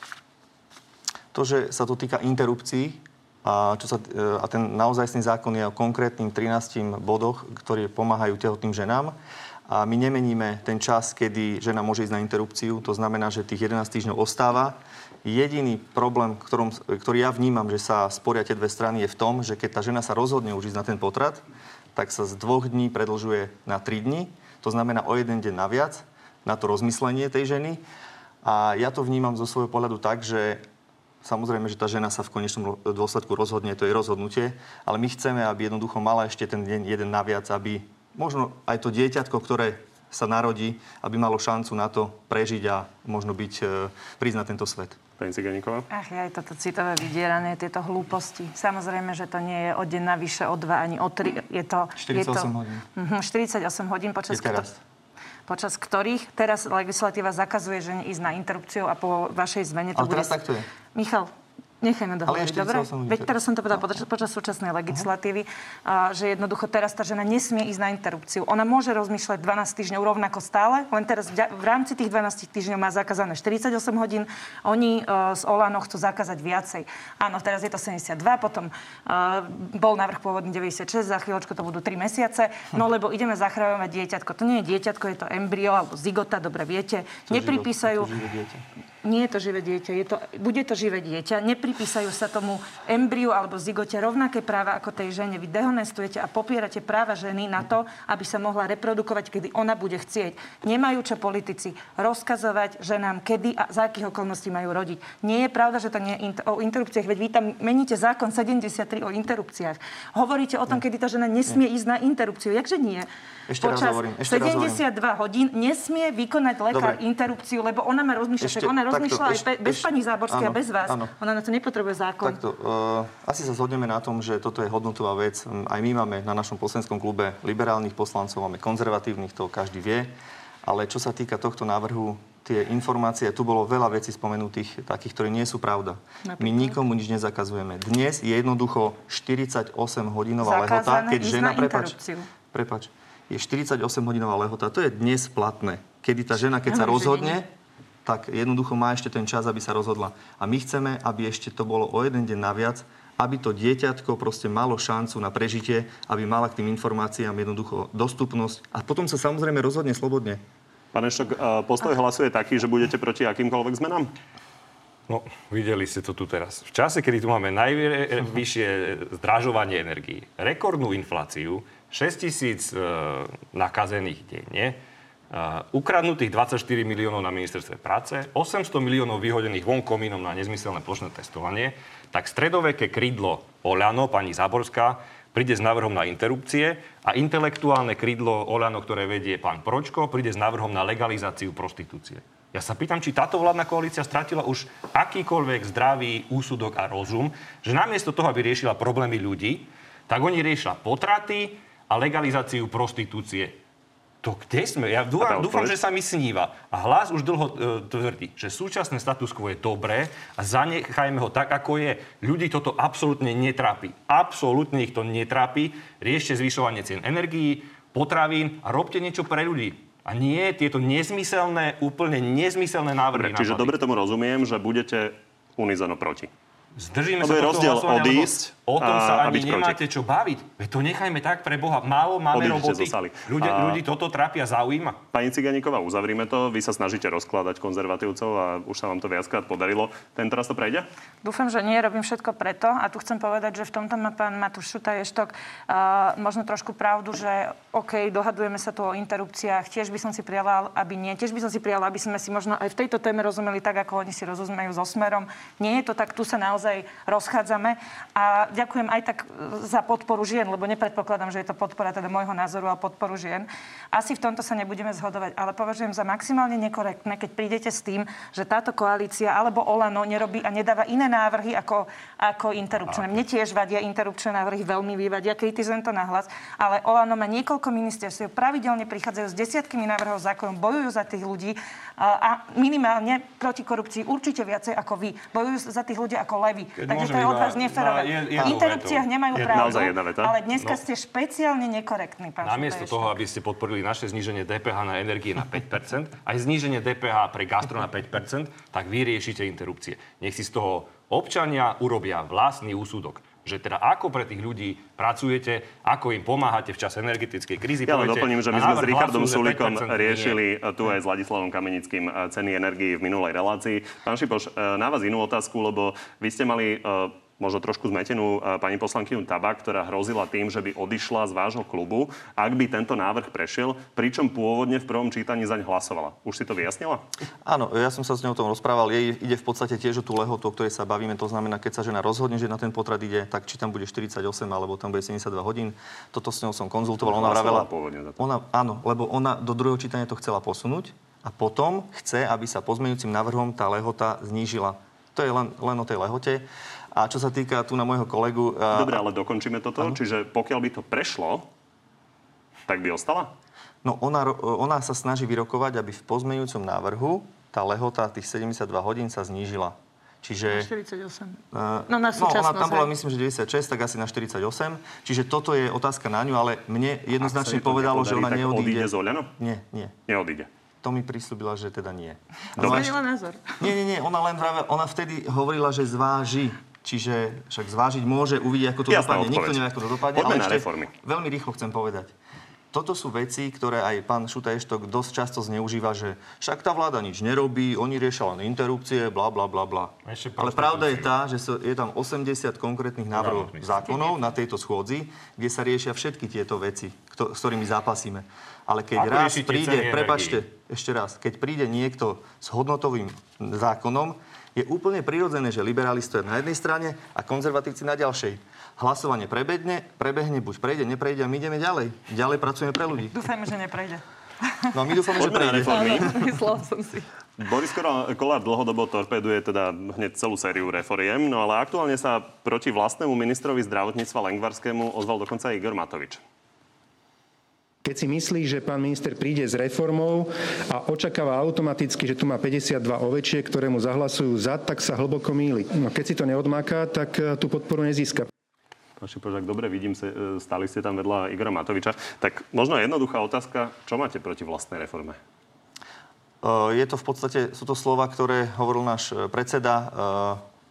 To, že sa to týka interrupcií a, čo sa, a ten naozajstný zákon je o konkrétnym 13 bodoch, ktoré pomáhajú tehotným ženám. A my nemeníme ten čas, kedy žena môže ísť na interrupciu. To znamená, že tých 11 týždňov ostáva. Jediný problém, ktorom, ktorý ja vnímam, že sa sporia tie dve strany, je v tom, že keď tá žena sa rozhodne už ísť na ten potrat, tak sa z dvoch dní predlžuje na 3 dní. To znamená o jeden deň naviac na to rozmyslenie tej ženy. A ja to vnímam zo svojho pohľadu tak, že Samozrejme, že tá žena sa v konečnom dôsledku rozhodne, to je rozhodnutie, ale my chceme, aby jednoducho mala ešte ten deň jeden naviac, aby možno aj to dieťatko, ktoré sa narodí, aby malo šancu na to prežiť a možno byť, e, na tento svet. Pani Ciganíková? Ach, aj toto citové vydieranie, tieto hlúposti. Samozrejme, že to nie je o deň navyše, o dva, ani o tri. Je to... 48 je to, hodín. Mhm, 48 hodín, počas, Je teraz. Počas ktorých teraz legislatíva zakazuje žene ísť na interrupciu a po vašej zmene to Ale bude... teraz takto je. Michal, Nechajme dohovoriť, dobre? Veď teraz som to povedala počas, počas súčasnej legislatívy, a, že jednoducho teraz tá žena nesmie ísť na interrupciu. Ona môže rozmýšľať 12 týždňov rovnako stále, len teraz v, rámci tých 12 týždňov má zakázané 48 hodín. Oni uh, z Olano chcú zakázať viacej. Áno, teraz je to 72, potom uh, bol návrh pôvodný 96, za chvíľočku to budú 3 mesiace, no lebo ideme zachráňovať dieťatko. To nie je dieťatko, je to embryo alebo zigota, dobre viete. To Nepripísajú... Nie je to živé dieťa, je to, bude to živé dieťa. Nepripísajú sa tomu embriu alebo zigote rovnaké práva ako tej žene. Vy dehonestujete a popierate práva ženy na to, aby sa mohla reprodukovať, kedy ona bude chcieť. Nemajú čo politici rozkazovať ženám, kedy a za akých okolností majú rodiť. Nie je pravda, že to nie je o interrupciách, veď vy tam meníte zákon 73 o interrupciách. Hovoríte o tom, kedy tá žena nesmie ísť na interrupciu. Jakže nie? Ešte Počas raz hovorím. Ešte 72 raz hodín nesmie vykonať lekár Dobre. interrupciu, lebo ona má rozmýšľať. Ešte, ona rozmýšľa aj be, bez ešte, pani Záborskej a bez vás. Áno. Ona na to nepotrebuje zákon. Takto, uh, asi sa zhodneme na tom, že toto je hodnotová vec. Aj my máme na našom poslaneckom klube liberálnych poslancov, máme konzervatívnych, to každý vie. Ale čo sa týka tohto návrhu, tie informácie, tu bolo veľa vecí spomenutých, takých, ktoré nie sú pravda. Napríklad? My nikomu nič nezakazujeme. Dnes je jednoducho 48 hodinová lehota, keď žena... Prepač, prepač, je 48-hodinová lehota. To je dnes platné. Kedy tá žena, keď sa rozhodne, tak jednoducho má ešte ten čas, aby sa rozhodla. A my chceme, aby ešte to bolo o jeden deň naviac, aby to dieťatko proste malo šancu na prežitie, aby mala k tým informáciám jednoducho dostupnosť a potom sa samozrejme rozhodne slobodne. Pán Eštok, e, postoj hlasu je taký, že budete proti akýmkoľvek zmenám? No, videli ste to tu teraz. V čase, kedy tu máme najvyššie zdražovanie energií, rekordnú infláciu, 6 tisíc e, nakazených denne, ukradnutých 24 miliónov na ministerstve práce, 800 miliónov vyhodených von komínom na nezmyselné plošné testovanie, tak stredoveké krídlo Oľano, pani Záborská, príde s návrhom na interrupcie a intelektuálne krídlo Oľano, ktoré vedie pán Pročko, príde s návrhom na legalizáciu prostitúcie. Ja sa pýtam, či táto vládna koalícia stratila už akýkoľvek zdravý úsudok a rozum, že namiesto toho, aby riešila problémy ľudí, tak oni riešila potraty, a legalizáciu prostitúcie. To kde sme? Ja dúfam, dúfam, že sa mi sníva. A hlas už dlho e, tvrdí, že súčasné status quo je dobré a zanechajme ho tak, ako je. Ľudí toto absolútne netrápi. Absolútne ich to netrápi. Riešte zvyšovanie cien energií, potravín a robte niečo pre ľudí. A nie tieto nezmyselné, úplne nezmyselné návrhy. Dobre, čiže dobre tomu rozumiem, že budete unizono proti. Zdržíme sa je rozdiel odísť o tom sa ani nemáte proti. čo baviť. Veď to nechajme tak pre Boha. Málo máme Odíďte roboty. Ľudia, a... Ľudí toto trápia, zaujíma. Pani Ciganíková, uzavrime to. Vy sa snažíte rozkladať konzervatívcov a už sa vám to viackrát podarilo. Ten teraz to prejde? Dúfam, že nie. Robím všetko preto. A tu chcem povedať, že v tomto má pán Matúš Šuta Ještok uh, možno trošku pravdu, že OK, dohadujeme sa tu o interrupciách. Tiež by som si prijala, aby nie. Tiež by som si prijala, aby sme si možno aj v tejto téme rozumeli tak, ako oni si rozumejú so smerom. Nie je to tak, tu sa naozaj rozchádzame. A ďakujem aj tak za podporu žien, lebo nepredpokladám, že je to podpora teda môjho názoru, ale podporu žien. Asi v tomto sa nebudeme zhodovať, ale považujem za maximálne nekorektné, keď prídete s tým, že táto koalícia alebo Olano nerobí a nedáva iné návrhy ako, ako interrupčné. Mne tiež vadia interrupčné návrhy, veľmi vyvadia, kritizujem to nahlas, ale Olano má niekoľko ministerstiev, pravidelne prichádzajú s desiatkami návrhov zákonov, bojujú za tých ľudí a minimálne proti korupcii určite viacej ako vy. Bojujú za tých ľudí ako levy. Takže to je od vás neférové. Interrupcia veciach nemajú je, pravdu, jedna veta. ale dneska no. ste špeciálne nekorektní, pán Namiesto toho, aby ste podporili naše zníženie DPH na energie na 5%, aj zníženie DPH pre gastro na 5%, tak vy riešite interrupcie. Nech si z toho občania urobia vlastný úsudok že teda ako pre tých ľudí pracujete, ako im pomáhate v čase energetickej krízy. Ja len doplním, že my sme s Richardom Sulikom riešili nie. tu aj s Ladislavom Kamenickým eh, ceny energii v minulej relácii. Pán Šipoš, eh, na vás inú otázku, lebo vy ste mali eh, možno trošku zmetenú e, pani poslankyňu Tabak, ktorá hrozila tým, že by odišla z vášho klubu, ak by tento návrh prešiel, pričom pôvodne v prvom čítaní zaň hlasovala. Už si to vyjasnila? Áno, ja som sa s ňou o tom rozprával. Jej ide v podstate tiež o tú lehotu, o ktorej sa bavíme. To znamená, keď sa žena rozhodne, že na ten potrat ide, tak či tam bude 48 alebo tam bude 72 hodín. Toto s ňou som konzultoval. Ona vravela, ona, áno, lebo ona do druhého čítania to chcela posunúť a potom chce, aby sa pozmeňujúcim návrhom tá lehota znížila. To je len, len o tej lehote. A čo sa týka tu na môjho kolegu... Dobre, ale dokončíme toto. Ano? Čiže pokiaľ by to prešlo, tak by ostala? No ona, ona sa snaží vyrokovať, aby v pozmeňujúcom návrhu tá lehota tých 72 hodín sa znížila. Čiže... 48. Uh, no na no, ona tam bola, myslím, že 96, tak asi na 48. Čiže toto je otázka na ňu, ale mne jednoznačne povedalo, že ona tak neodíde. odíde z Oľano? Nie, nie. Neodíde. To mi prislúbila, že teda nie. Dobre. Zmenila názor. Nie, nie, nie, ona len vravela, ona vtedy hovorila, že zváži. Čiže však zvážiť môže, uvidí, ako to Jasná dopadne. Nikto odpoveď. nevie, ako to dopadne. Poďme ale na reformy. Veľmi rýchlo chcem povedať. Toto sú veci, ktoré aj pán Šutajštok dosť často zneužíva, že však tá vláda nič nerobí, oni riešia len interrupcie, bla, bla, bla, bla. Ale pravda je tá, že je tam 80 konkrétnych návrhov zákonov na tejto schôdzi, kde sa riešia všetky tieto veci, kto- s ktorými zápasíme. Ale keď Ako raz príde, prepačte, ešte raz, keď príde niekto s hodnotovým zákonom, je úplne prirodzené, že liberáli stoja na jednej strane a konzervatívci na ďalšej. Hlasovanie prebehne, prebehne, buď prejde, neprejde a my ideme ďalej. Ďalej pracujeme pre ľudí. Dúfajme, že neprejde. No my dúfame, že prejde. reformy. Myslela som si. Boris Kolár- dlhodobo torpeduje teda hneď celú sériu reforiem, no ale aktuálne sa proti vlastnému ministrovi zdravotníctva Lengvarskému ozval dokonca Igor Matovič. Keď si myslí, že pán minister príde s reformou a očakáva automaticky, že tu má 52 ovečiek, ktoré mu zahlasujú za, tak sa hlboko míli. No keď si to neodmaká, tak eh, tú podporu nezíska. Pán Šipoš, ak dobre vidím, se- e, stáli ste tam vedľa Igora Matoviča. Tak možno jednoduchá otázka, čo máte proti vlastnej reforme? Uh, Je to v podstate, sú to slova, ktoré hovoril náš predseda.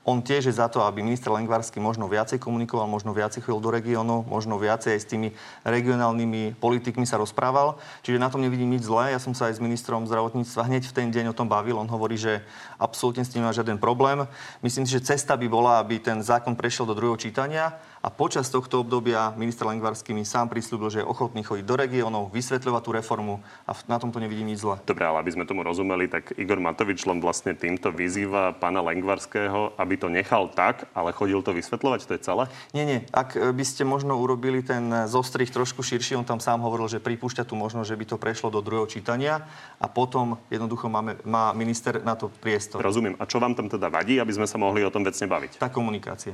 On tiež je za to, aby minister Lengvarsky možno viacej komunikoval, možno viacej chodil do regiónu, možno viacej aj s tými regionálnymi politikmi sa rozprával. Čiže na tom nevidím nič zlé. Ja som sa aj s ministrom zdravotníctva hneď v ten deň o tom bavil. On hovorí, že absolútne s tým nemá žiaden problém. Myslím si, že cesta by bola, aby ten zákon prešiel do druhého čítania a počas tohto obdobia minister Lengvarsky mi sám prislúbil, že je ochotný chodiť do regiónov, vysvetľovať tú reformu a na tomto nevidím nič zlé. Dobre, ale aby sme tomu rozumeli, tak Igor Matovič len vlastne týmto vyzýva pána Lengvarského, aby to nechal tak, ale chodil to vysvetľovať, to je celé? Nie, nie. Ak e, by ste možno urobili ten e, zostrih trošku širší, on tam sám hovoril, že pripúšťa tu možnosť, že by to prešlo do druhého čítania a potom jednoducho máme, má minister na to priestor. Rozumiem. A čo vám tam teda vadí, aby sme sa mohli o tom vecne baviť? Tá komunikácia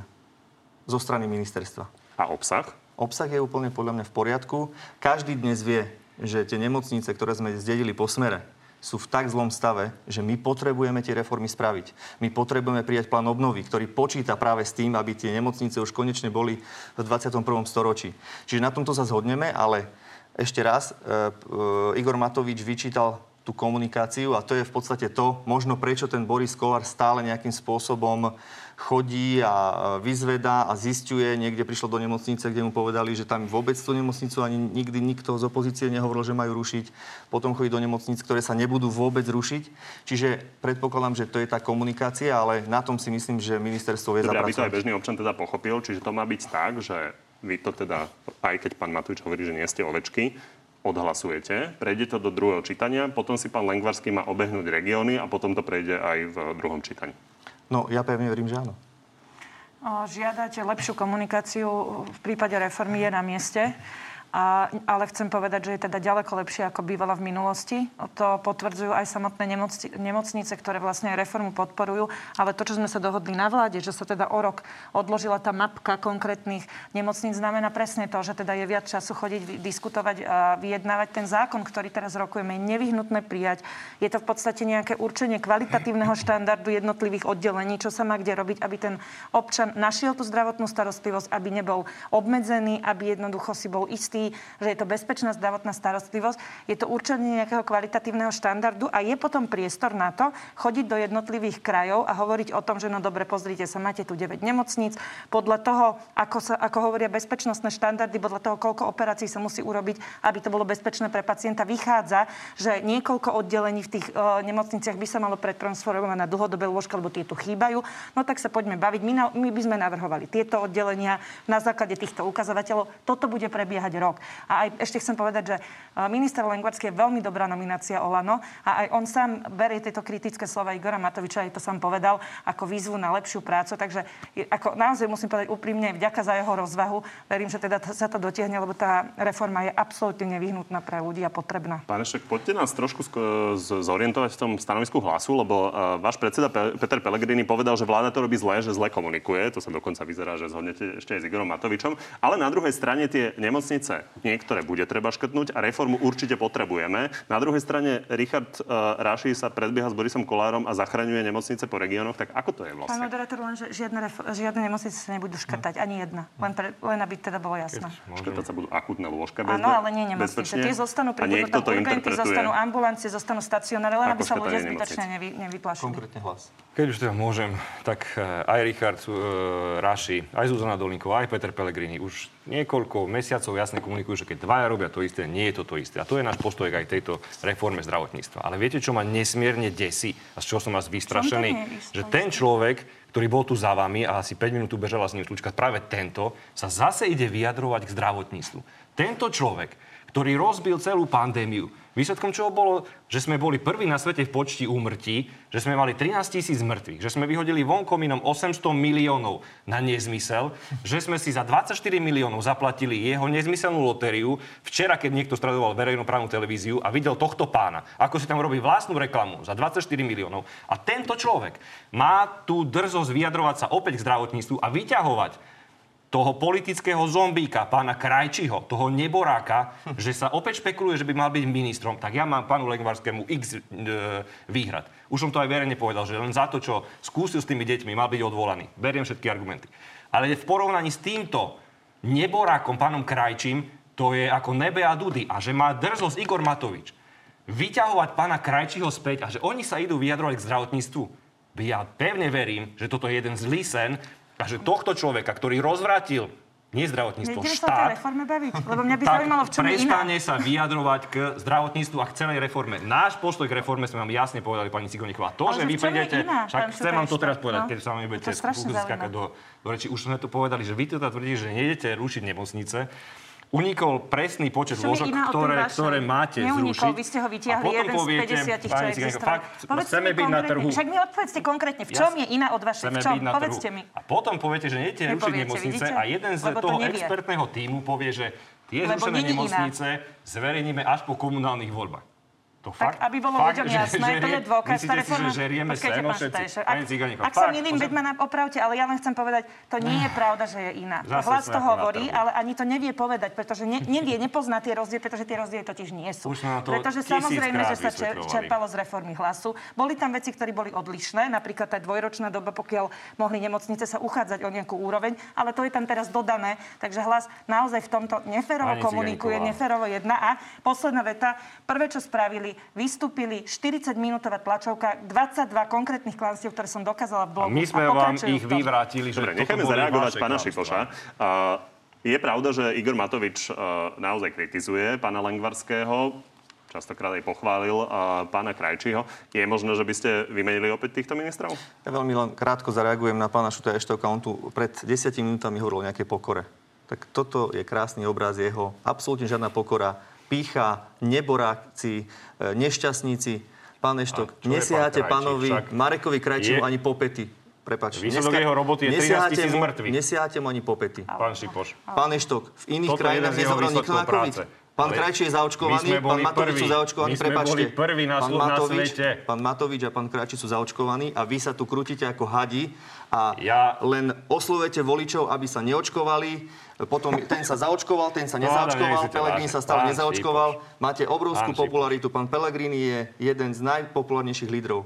zo strany ministerstva. A obsah? Obsah je úplne podľa mňa v poriadku. Každý dnes vie, že tie nemocnice, ktoré sme zdedili po smere, sú v tak zlom stave, že my potrebujeme tie reformy spraviť. My potrebujeme prijať plán obnovy, ktorý počíta práve s tým, aby tie nemocnice už konečne boli v 21. storočí. Čiže na tomto sa zhodneme, ale ešte raz, e, e, Igor Matovič vyčítal tú komunikáciu a to je v podstate to, možno prečo ten Boris Kolár stále nejakým spôsobom chodí a vyzvedá a zistuje. Niekde prišlo do nemocnice, kde mu povedali, že tam vôbec tú nemocnicu ani nikdy nikto z opozície nehovoril, že majú rušiť. Potom chodí do nemocnic, ktoré sa nebudú vôbec rušiť. Čiže predpokladám, že to je tá komunikácia, ale na tom si myslím, že ministerstvo vie Dobre, aby to aj zapracovať. bežný občan teda pochopil, čiže to má byť tak, že vy to teda, aj keď pán Matovič hovorí, že nie ste ovečky, odhlasujete, prejde to do druhého čítania, potom si pán Lengvarský má obehnúť regióny a potom to prejde aj v druhom čítaní. No, ja pevne verím, že áno. Žiadate lepšiu komunikáciu v prípade reformy je na mieste. A, ale chcem povedať, že je teda ďaleko lepšie, ako bývala v minulosti. To potvrdzujú aj samotné nemocni- nemocnice, ktoré vlastne aj reformu podporujú. Ale to, čo sme sa dohodli na vláde, že sa teda o rok odložila tá mapka konkrétnych nemocníc, znamená presne to, že teda je viac času chodiť, diskutovať a vyjednávať ten zákon, ktorý teraz rokujeme, je nevyhnutné prijať. Je to v podstate nejaké určenie kvalitatívneho štandardu jednotlivých oddelení, čo sa má kde robiť, aby ten občan našiel tú zdravotnú starostlivosť, aby nebol obmedzený, aby jednoducho si bol istý, že je to bezpečná zdravotná starostlivosť. Je to určenie nejakého kvalitatívneho štandardu a je potom priestor na to chodiť do jednotlivých krajov a hovoriť o tom, že no dobre, pozrite sa, máte tu 9 nemocníc. Podľa toho, ako, sa, ako hovoria bezpečnostné štandardy, podľa toho, koľko operácií sa musí urobiť, aby to bolo bezpečné pre pacienta, vychádza, že niekoľko oddelení v tých uh, nemocniciach by sa malo pretransformovať na dlhodobé lôžka, lebo tie tu chýbajú. No tak sa poďme baviť. My, na, my by sme navrhovali tieto oddelenia na základe týchto ukazovateľov. Toto bude prebiehať rok. A aj ešte chcem povedať, že uh, minister Lengvarský je veľmi dobrá nominácia Olano a aj on sám berie tieto kritické slova Igora Matoviča, aj to sám povedal, ako výzvu na lepšiu prácu. Takže ako naozaj musím povedať úprimne, vďaka za jeho rozvahu. Verím, že teda sa to dotiahne, lebo tá reforma je absolútne nevyhnutná pre ľudí a potrebná. Pán Ešek, poďte nás trošku zorientovať v tom stanovisku hlasu, lebo uh, váš predseda Pe- Peter Pellegrini povedal, že vláda to robí zle, že zle komunikuje. To sa dokonca vyzerá, že zhodnete ešte aj s Igorom Matovičom. Ale na druhej strane tie nemocnice že niektoré bude treba škrtnúť a reformu určite potrebujeme. Na druhej strane Richard uh, Raši sa predbieha s Borisom Kolárom a zachraňuje nemocnice po regiónoch, tak ako to je vlastne? Pán moderátor, len, že žiadne, ref- žiadne nemocnice sa nebudú škrtať, ani jedna. Len, pre, len aby teda bolo jasné. Škrtať sa budú akútne lôžka bez, Áno, ale nie nemocnice. Tie zostanú, niekto tam to urgenty, zostanú ambulancie, zostanú stacionáre, len aby sa ľudia zbytočne nevy, nevyplašili. Konkrétne hlas. Keď už teda môžem, tak eh, aj Richard uh, Raši, aj Zuzana Dolinková, aj Peter Pellegrini už niekoľko mesiacov jasne komunikujú, že keď dvaja robia to isté, nie je to to isté. A to je náš postoj aj tejto reforme zdravotníctva. Ale viete, čo ma nesmierne desí a z čoho som vás vystrašený? Že ten človek, ktorý bol tu za vami a asi 5 minút tu bežala s ním slučka, práve tento sa zase ide vyjadrovať k zdravotníctvu. Tento človek, ktorý rozbil celú pandémiu, Výsledkom čoho bolo, že sme boli prví na svete v počti úmrtí, že sme mali 13 tisíc mŕtvych, že sme vyhodili von kominom 800 miliónov na nezmysel, že sme si za 24 miliónov zaplatili jeho nezmyselnú lotériu. Včera, keď niekto stradoval verejnoprávnu televíziu a videl tohto pána, ako si tam robí vlastnú reklamu za 24 miliónov. A tento človek má tú drzosť vyjadrovať sa opäť k zdravotníctvu a vyťahovať toho politického zombíka, pána Krajčiho, toho neboráka, že sa opäť špekuluje, že by mal byť ministrom, tak ja mám pánu Lengvarskému x e, výhrad. Už som to aj verejne povedal, že len za to, čo skúsil s tými deťmi, mal byť odvolaný. Beriem všetky argumenty. Ale v porovnaní s týmto neborákom, pánom Krajčím, to je ako nebe a dudy. A že má drzosť Igor Matovič vyťahovať pána Krajčího späť a že oni sa idú vyjadrovať k zdravotníctvu. Ja pevne verím, že toto je jeden zlý sen a že tohto človeka, ktorý rozvrátil nie zdravotníctvo, Nejdeme sa o tej štát, reforme baviť, lebo mňa by zaujímalo, v čom je iná. prestane sa vyjadrovať k zdravotníctvu a k celej reforme. Náš postoj k reforme sme vám jasne povedali, pani Cigoníková. To, Ale že vy prídete, však chcem vám to teraz povedať, no. keď sa vám skakať zaujíma. do, do reči. Už sme to povedali, že vy teda tvrdíte, že nejdete rušiť nemocnice. Unikol presný počet tej ktoré, ktoré máte Neunikol, zrušiť. vy ste ho vytiahli, jeden z poviete, 50, čo fakt, chceme byť na trhu. Však mi odpovedzte konkrétne, v čom je iná od vašej? V čom? Povedzte mi. A potom poviete, že nejdete rušiť nemocnice a jeden z toho expertného týmu povie, že tie zrušené nemocnice zverejníme až po komunálnych voľbách. To Tak, fakt, aby bolo fakt, ľuďom jasné, že to je dôkaz. Myslíte si, že žerieme Počkajte, seno pán? Štajšer, Ak, ak sa fakt, milím, ozaj- veď ma na- opravte, ale ja len chcem povedať, to nie je pravda, že je iná. Zase Hlas to hovorí, ale ani to nevie povedať, pretože ne, nevie, nepozná tie rozdiely, pretože tie rozdiely totiž nie sú. Už to pretože samozrejme, že sa čerpalo z reformy hlasu. Boli tam veci, ktoré boli odlišné, napríklad tá dvojročná doba, pokiaľ mohli nemocnice sa uchádzať o nejakú úroveň, ale to je tam teraz dodané, takže hlas naozaj v tomto neférovo Pani komunikuje, neférovo jedna. A posledná veta, prvé, čo spravili, vystúpili 40-minútová tlačovka, 22 konkrétnych klamstiev, ktoré som dokázala v A blogu. my sme vám pokračujú ich vyvrátili, že Dobre, boli zareagovať pána. Uh, je pravda, že Igor Matovič uh, naozaj kritizuje pána Lengvarského, častokrát aj pochválil uh, pána Krajčího. Je možné, že by ste vymenili opäť týchto ministrov? Ja veľmi len krátko zareagujem na pána Šuta Eštoka. On tu pred desiatimi minútami hovoril o nejakej pokore. Tak toto je krásny obraz jeho. Absolútne žiadna pokora. Pícha, neboráci, e, nešťastníci. Pán Eštok, nesiahate pán pánovi Však Marekovi Krajčímu je- ani po pety. Prepač. Výsledok jeho roboty je 13 nesiahate tisíc mŕtvych. Nesiahate mu ani po pety. Pán Šipoš. Pán Eštok, v iných Toto je krajinách nezomrel nikto na COVID. Pán Krajčí je zaočkovaný, pán Matovič sú zaočkovaní, My sme prepačte. boli prví na pán, slo- na Matovič, svete. pán Matovič a pán Krajčí sú zaočkovaní a vy sa tu krútite ako hadi a Ja- len oslovujete voličov, aby sa neočkovali, potom ten sa zaočkoval, ten sa nezaočkoval, vážne. sa stále nezaočkoval. Máte obrovskú popularitu. Pán Pellegrini je jeden z najpopulárnejších lídrov.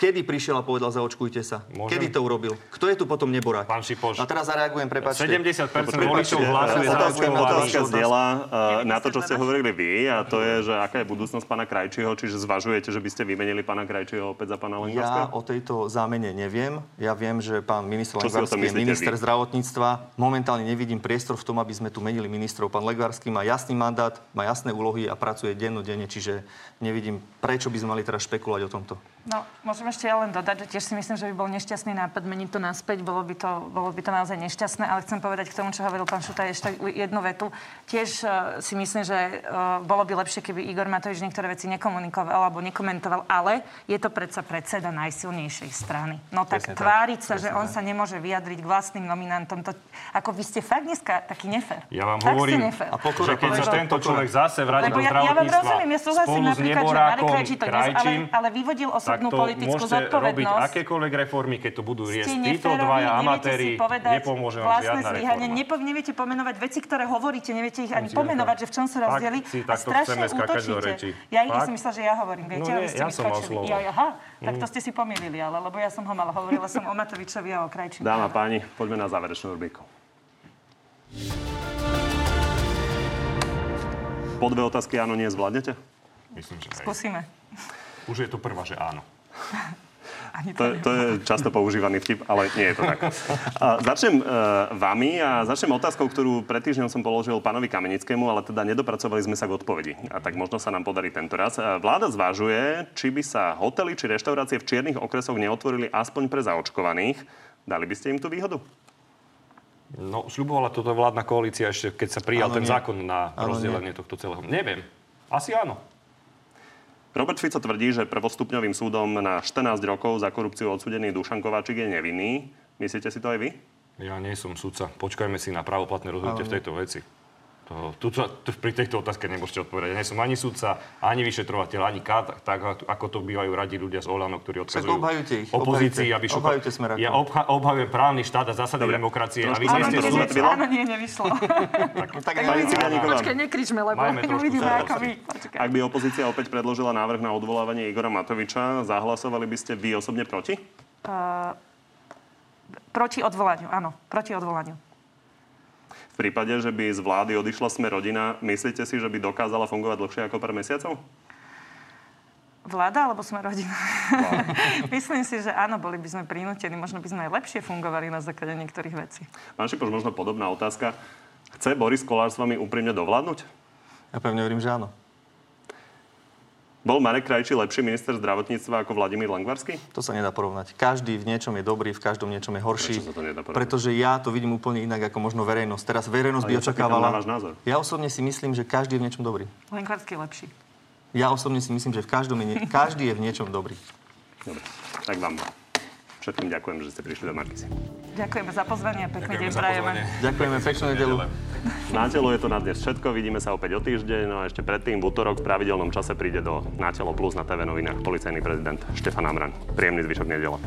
Kedy prišiel a povedal, zaočkujte sa? Môžem? Kedy to urobil? Kto je tu potom neborák? Pán Šipoš. A teraz zareagujem, prepačte. 70% Prepačte, voličov hlasuje otázka- za Otázka, zdieľa uh, na to, čo ste hovorili vy, a to je, že aká je budúcnosť pána Krajčího, čiže zvažujete, že by ste vymenili pána Krajčího opäť za pána Ja Lengvarského? o tejto zámene neviem. Ja viem, že pán minister Legvarský je minister vy? zdravotníctva. Momentálne nevidím priestor v tom, aby sme tu menili ministrov. Pán Legvarský má jasný mandát, má jasné úlohy a pracuje dennodenne, čiže nevidím, prečo by sme mali teraz špekulovať o tomto. No, môžem ešte ja len dodať, že tiež si myslím, že by bol nešťastný nápad meniť to naspäť. Bolo by to, bolo by to naozaj nešťastné, ale chcem povedať k tomu, čo hovoril pán Šutaj, ešte jednu vetu. Tiež uh, si myslím, že uh, bolo by lepšie, keby Igor Matovič niektoré veci nekomunikoval alebo nekomentoval, ale je to predsa predseda najsilnejšej strany. No tak Presne tak. tváriť sa, že Presne on tak. sa nemôže vyjadriť k vlastným nominantom, to, ako vy ste fakt dneska taký nefér. Ja vám Fakt hovorím, ste nefér. A pokora, že keď sa tento človek zase vráti do ja, ja vám rozumiem, ja súhlasím napríklad, že Marek Krajčí to dnes, ale, ale vyvodil osobné osobnú tak to politickú môžete robiť akékoľvek reformy, keď to budú riesť títo dvaja amatéri, nepomôže vám žiadna zlyhanie, reforma. nepo, neviete pomenovať veci, ktoré hovoríte, neviete ich ani Musíme pomenovať, že v čom rozdiely si a takto strašne chceme skákať do útočíte. reči. Ja, ja som myslela, že ja hovorím, viete, No ale nie, ste ja mi som mal skočili. slovo. Ja, aha, tak Mm. to ste si pomýlili, ale lebo ja som ho mala, hovorila som o Matovičovi a o Krajčíkovi. Dáma, páni, poďme na záverečnú rubriku. Po dve otázky áno, nie zvládnete? Myslím, že hej. Už je to prvá, že áno. [LAUGHS] Ani To, je- to je často používaný vtip, ale nie je to tak. A začnem uh, vami a začnem otázkou, ktorú pred týždňom som položil pánovi Kamenickému, ale teda nedopracovali sme sa k odpovedi. A tak možno sa nám podarí tento raz. Uh, Vláda zvážuje, či by sa hotely či reštaurácie v čiernych okresoch neotvorili aspoň pre zaočkovaných. Dali by ste im tú výhodu? No, sľubovala toto vládna koalícia ešte, keď sa prijal Áno, ten nie. zákon na Áno, rozdelenie tohto celého. Neviem. Asi áno. Robert Fico tvrdí, že prvostupňovým súdom na 14 rokov za korupciu odsudený Dušan Kováčik je nevinný. Myslíte si to aj vy? Ja nie som sudca. Počkajme si na právoplatné rozhodnutie v tejto veci. Tu, tu, pri tejto otázke nemôžete odpovedať. Ja nie som ani sudca, ani vyšetrovateľ, ani ká, tak ako to bývajú radi ľudia z Olano, ktorí odkazujú obhajujte ich, opozícii, obhajujte. aby šupa... Obhajujte Smerákov. Ja obha, obhajujem právny štát a zásady Dobre. demokracie. A vy nie ste sudca. Áno, nie, nevyšlo. [LAUGHS] Tak Pani Cigániková, Počkaj, nekričme, lebo uvidíme, [LAUGHS] ako vy. Ak by opozícia opäť predložila návrh na odvolávanie Igora Matoviča, zahlasovali by ste vy osobne proti? Proti odvolaniu, áno, proti odvolaniu. V prípade, že by z vlády odišla sme rodina, myslíte si, že by dokázala fungovať dlhšie ako pár mesiacov? Vláda alebo sme rodina? [LAUGHS] Myslím si, že áno, boli by sme prinútení, možno by sme aj lepšie fungovali na základe niektorých vecí. Pán Šipoš, možno podobná otázka. Chce Boris Kolár s vami úprimne dovládnuť? Ja pevne verím, že áno. Bol Marek Krajčí lepší minister zdravotníctva ako Vladimír Langvarský? To sa nedá porovnať. Každý v niečom je dobrý, v každom niečom je horší. Prečo sa to nedá porovnať? Pretože ja to vidím úplne inak ako možno verejnosť. Teraz verejnosť Ale by ja očakávala... na váš názor. Ja osobne si myslím, že každý je v niečom dobrý. Lenkvarský je lepší. Ja osobne si myslím, že v každom je nie... [LAUGHS] každý je v niečom dobrý. Dobre, tak vám všetkým ďakujem, že ste prišli do Markisy. Ďakujeme za pozvanie a pekný deň prajeme. Ďakujeme, peknú nedelu. Na telo je to na dnes všetko, vidíme sa opäť o týždeň, no a ešte predtým v útorok v pravidelnom čase príde do Na telo plus na TV novinách policajný prezident Štefan Amran. Príjemný zvyšok nedele.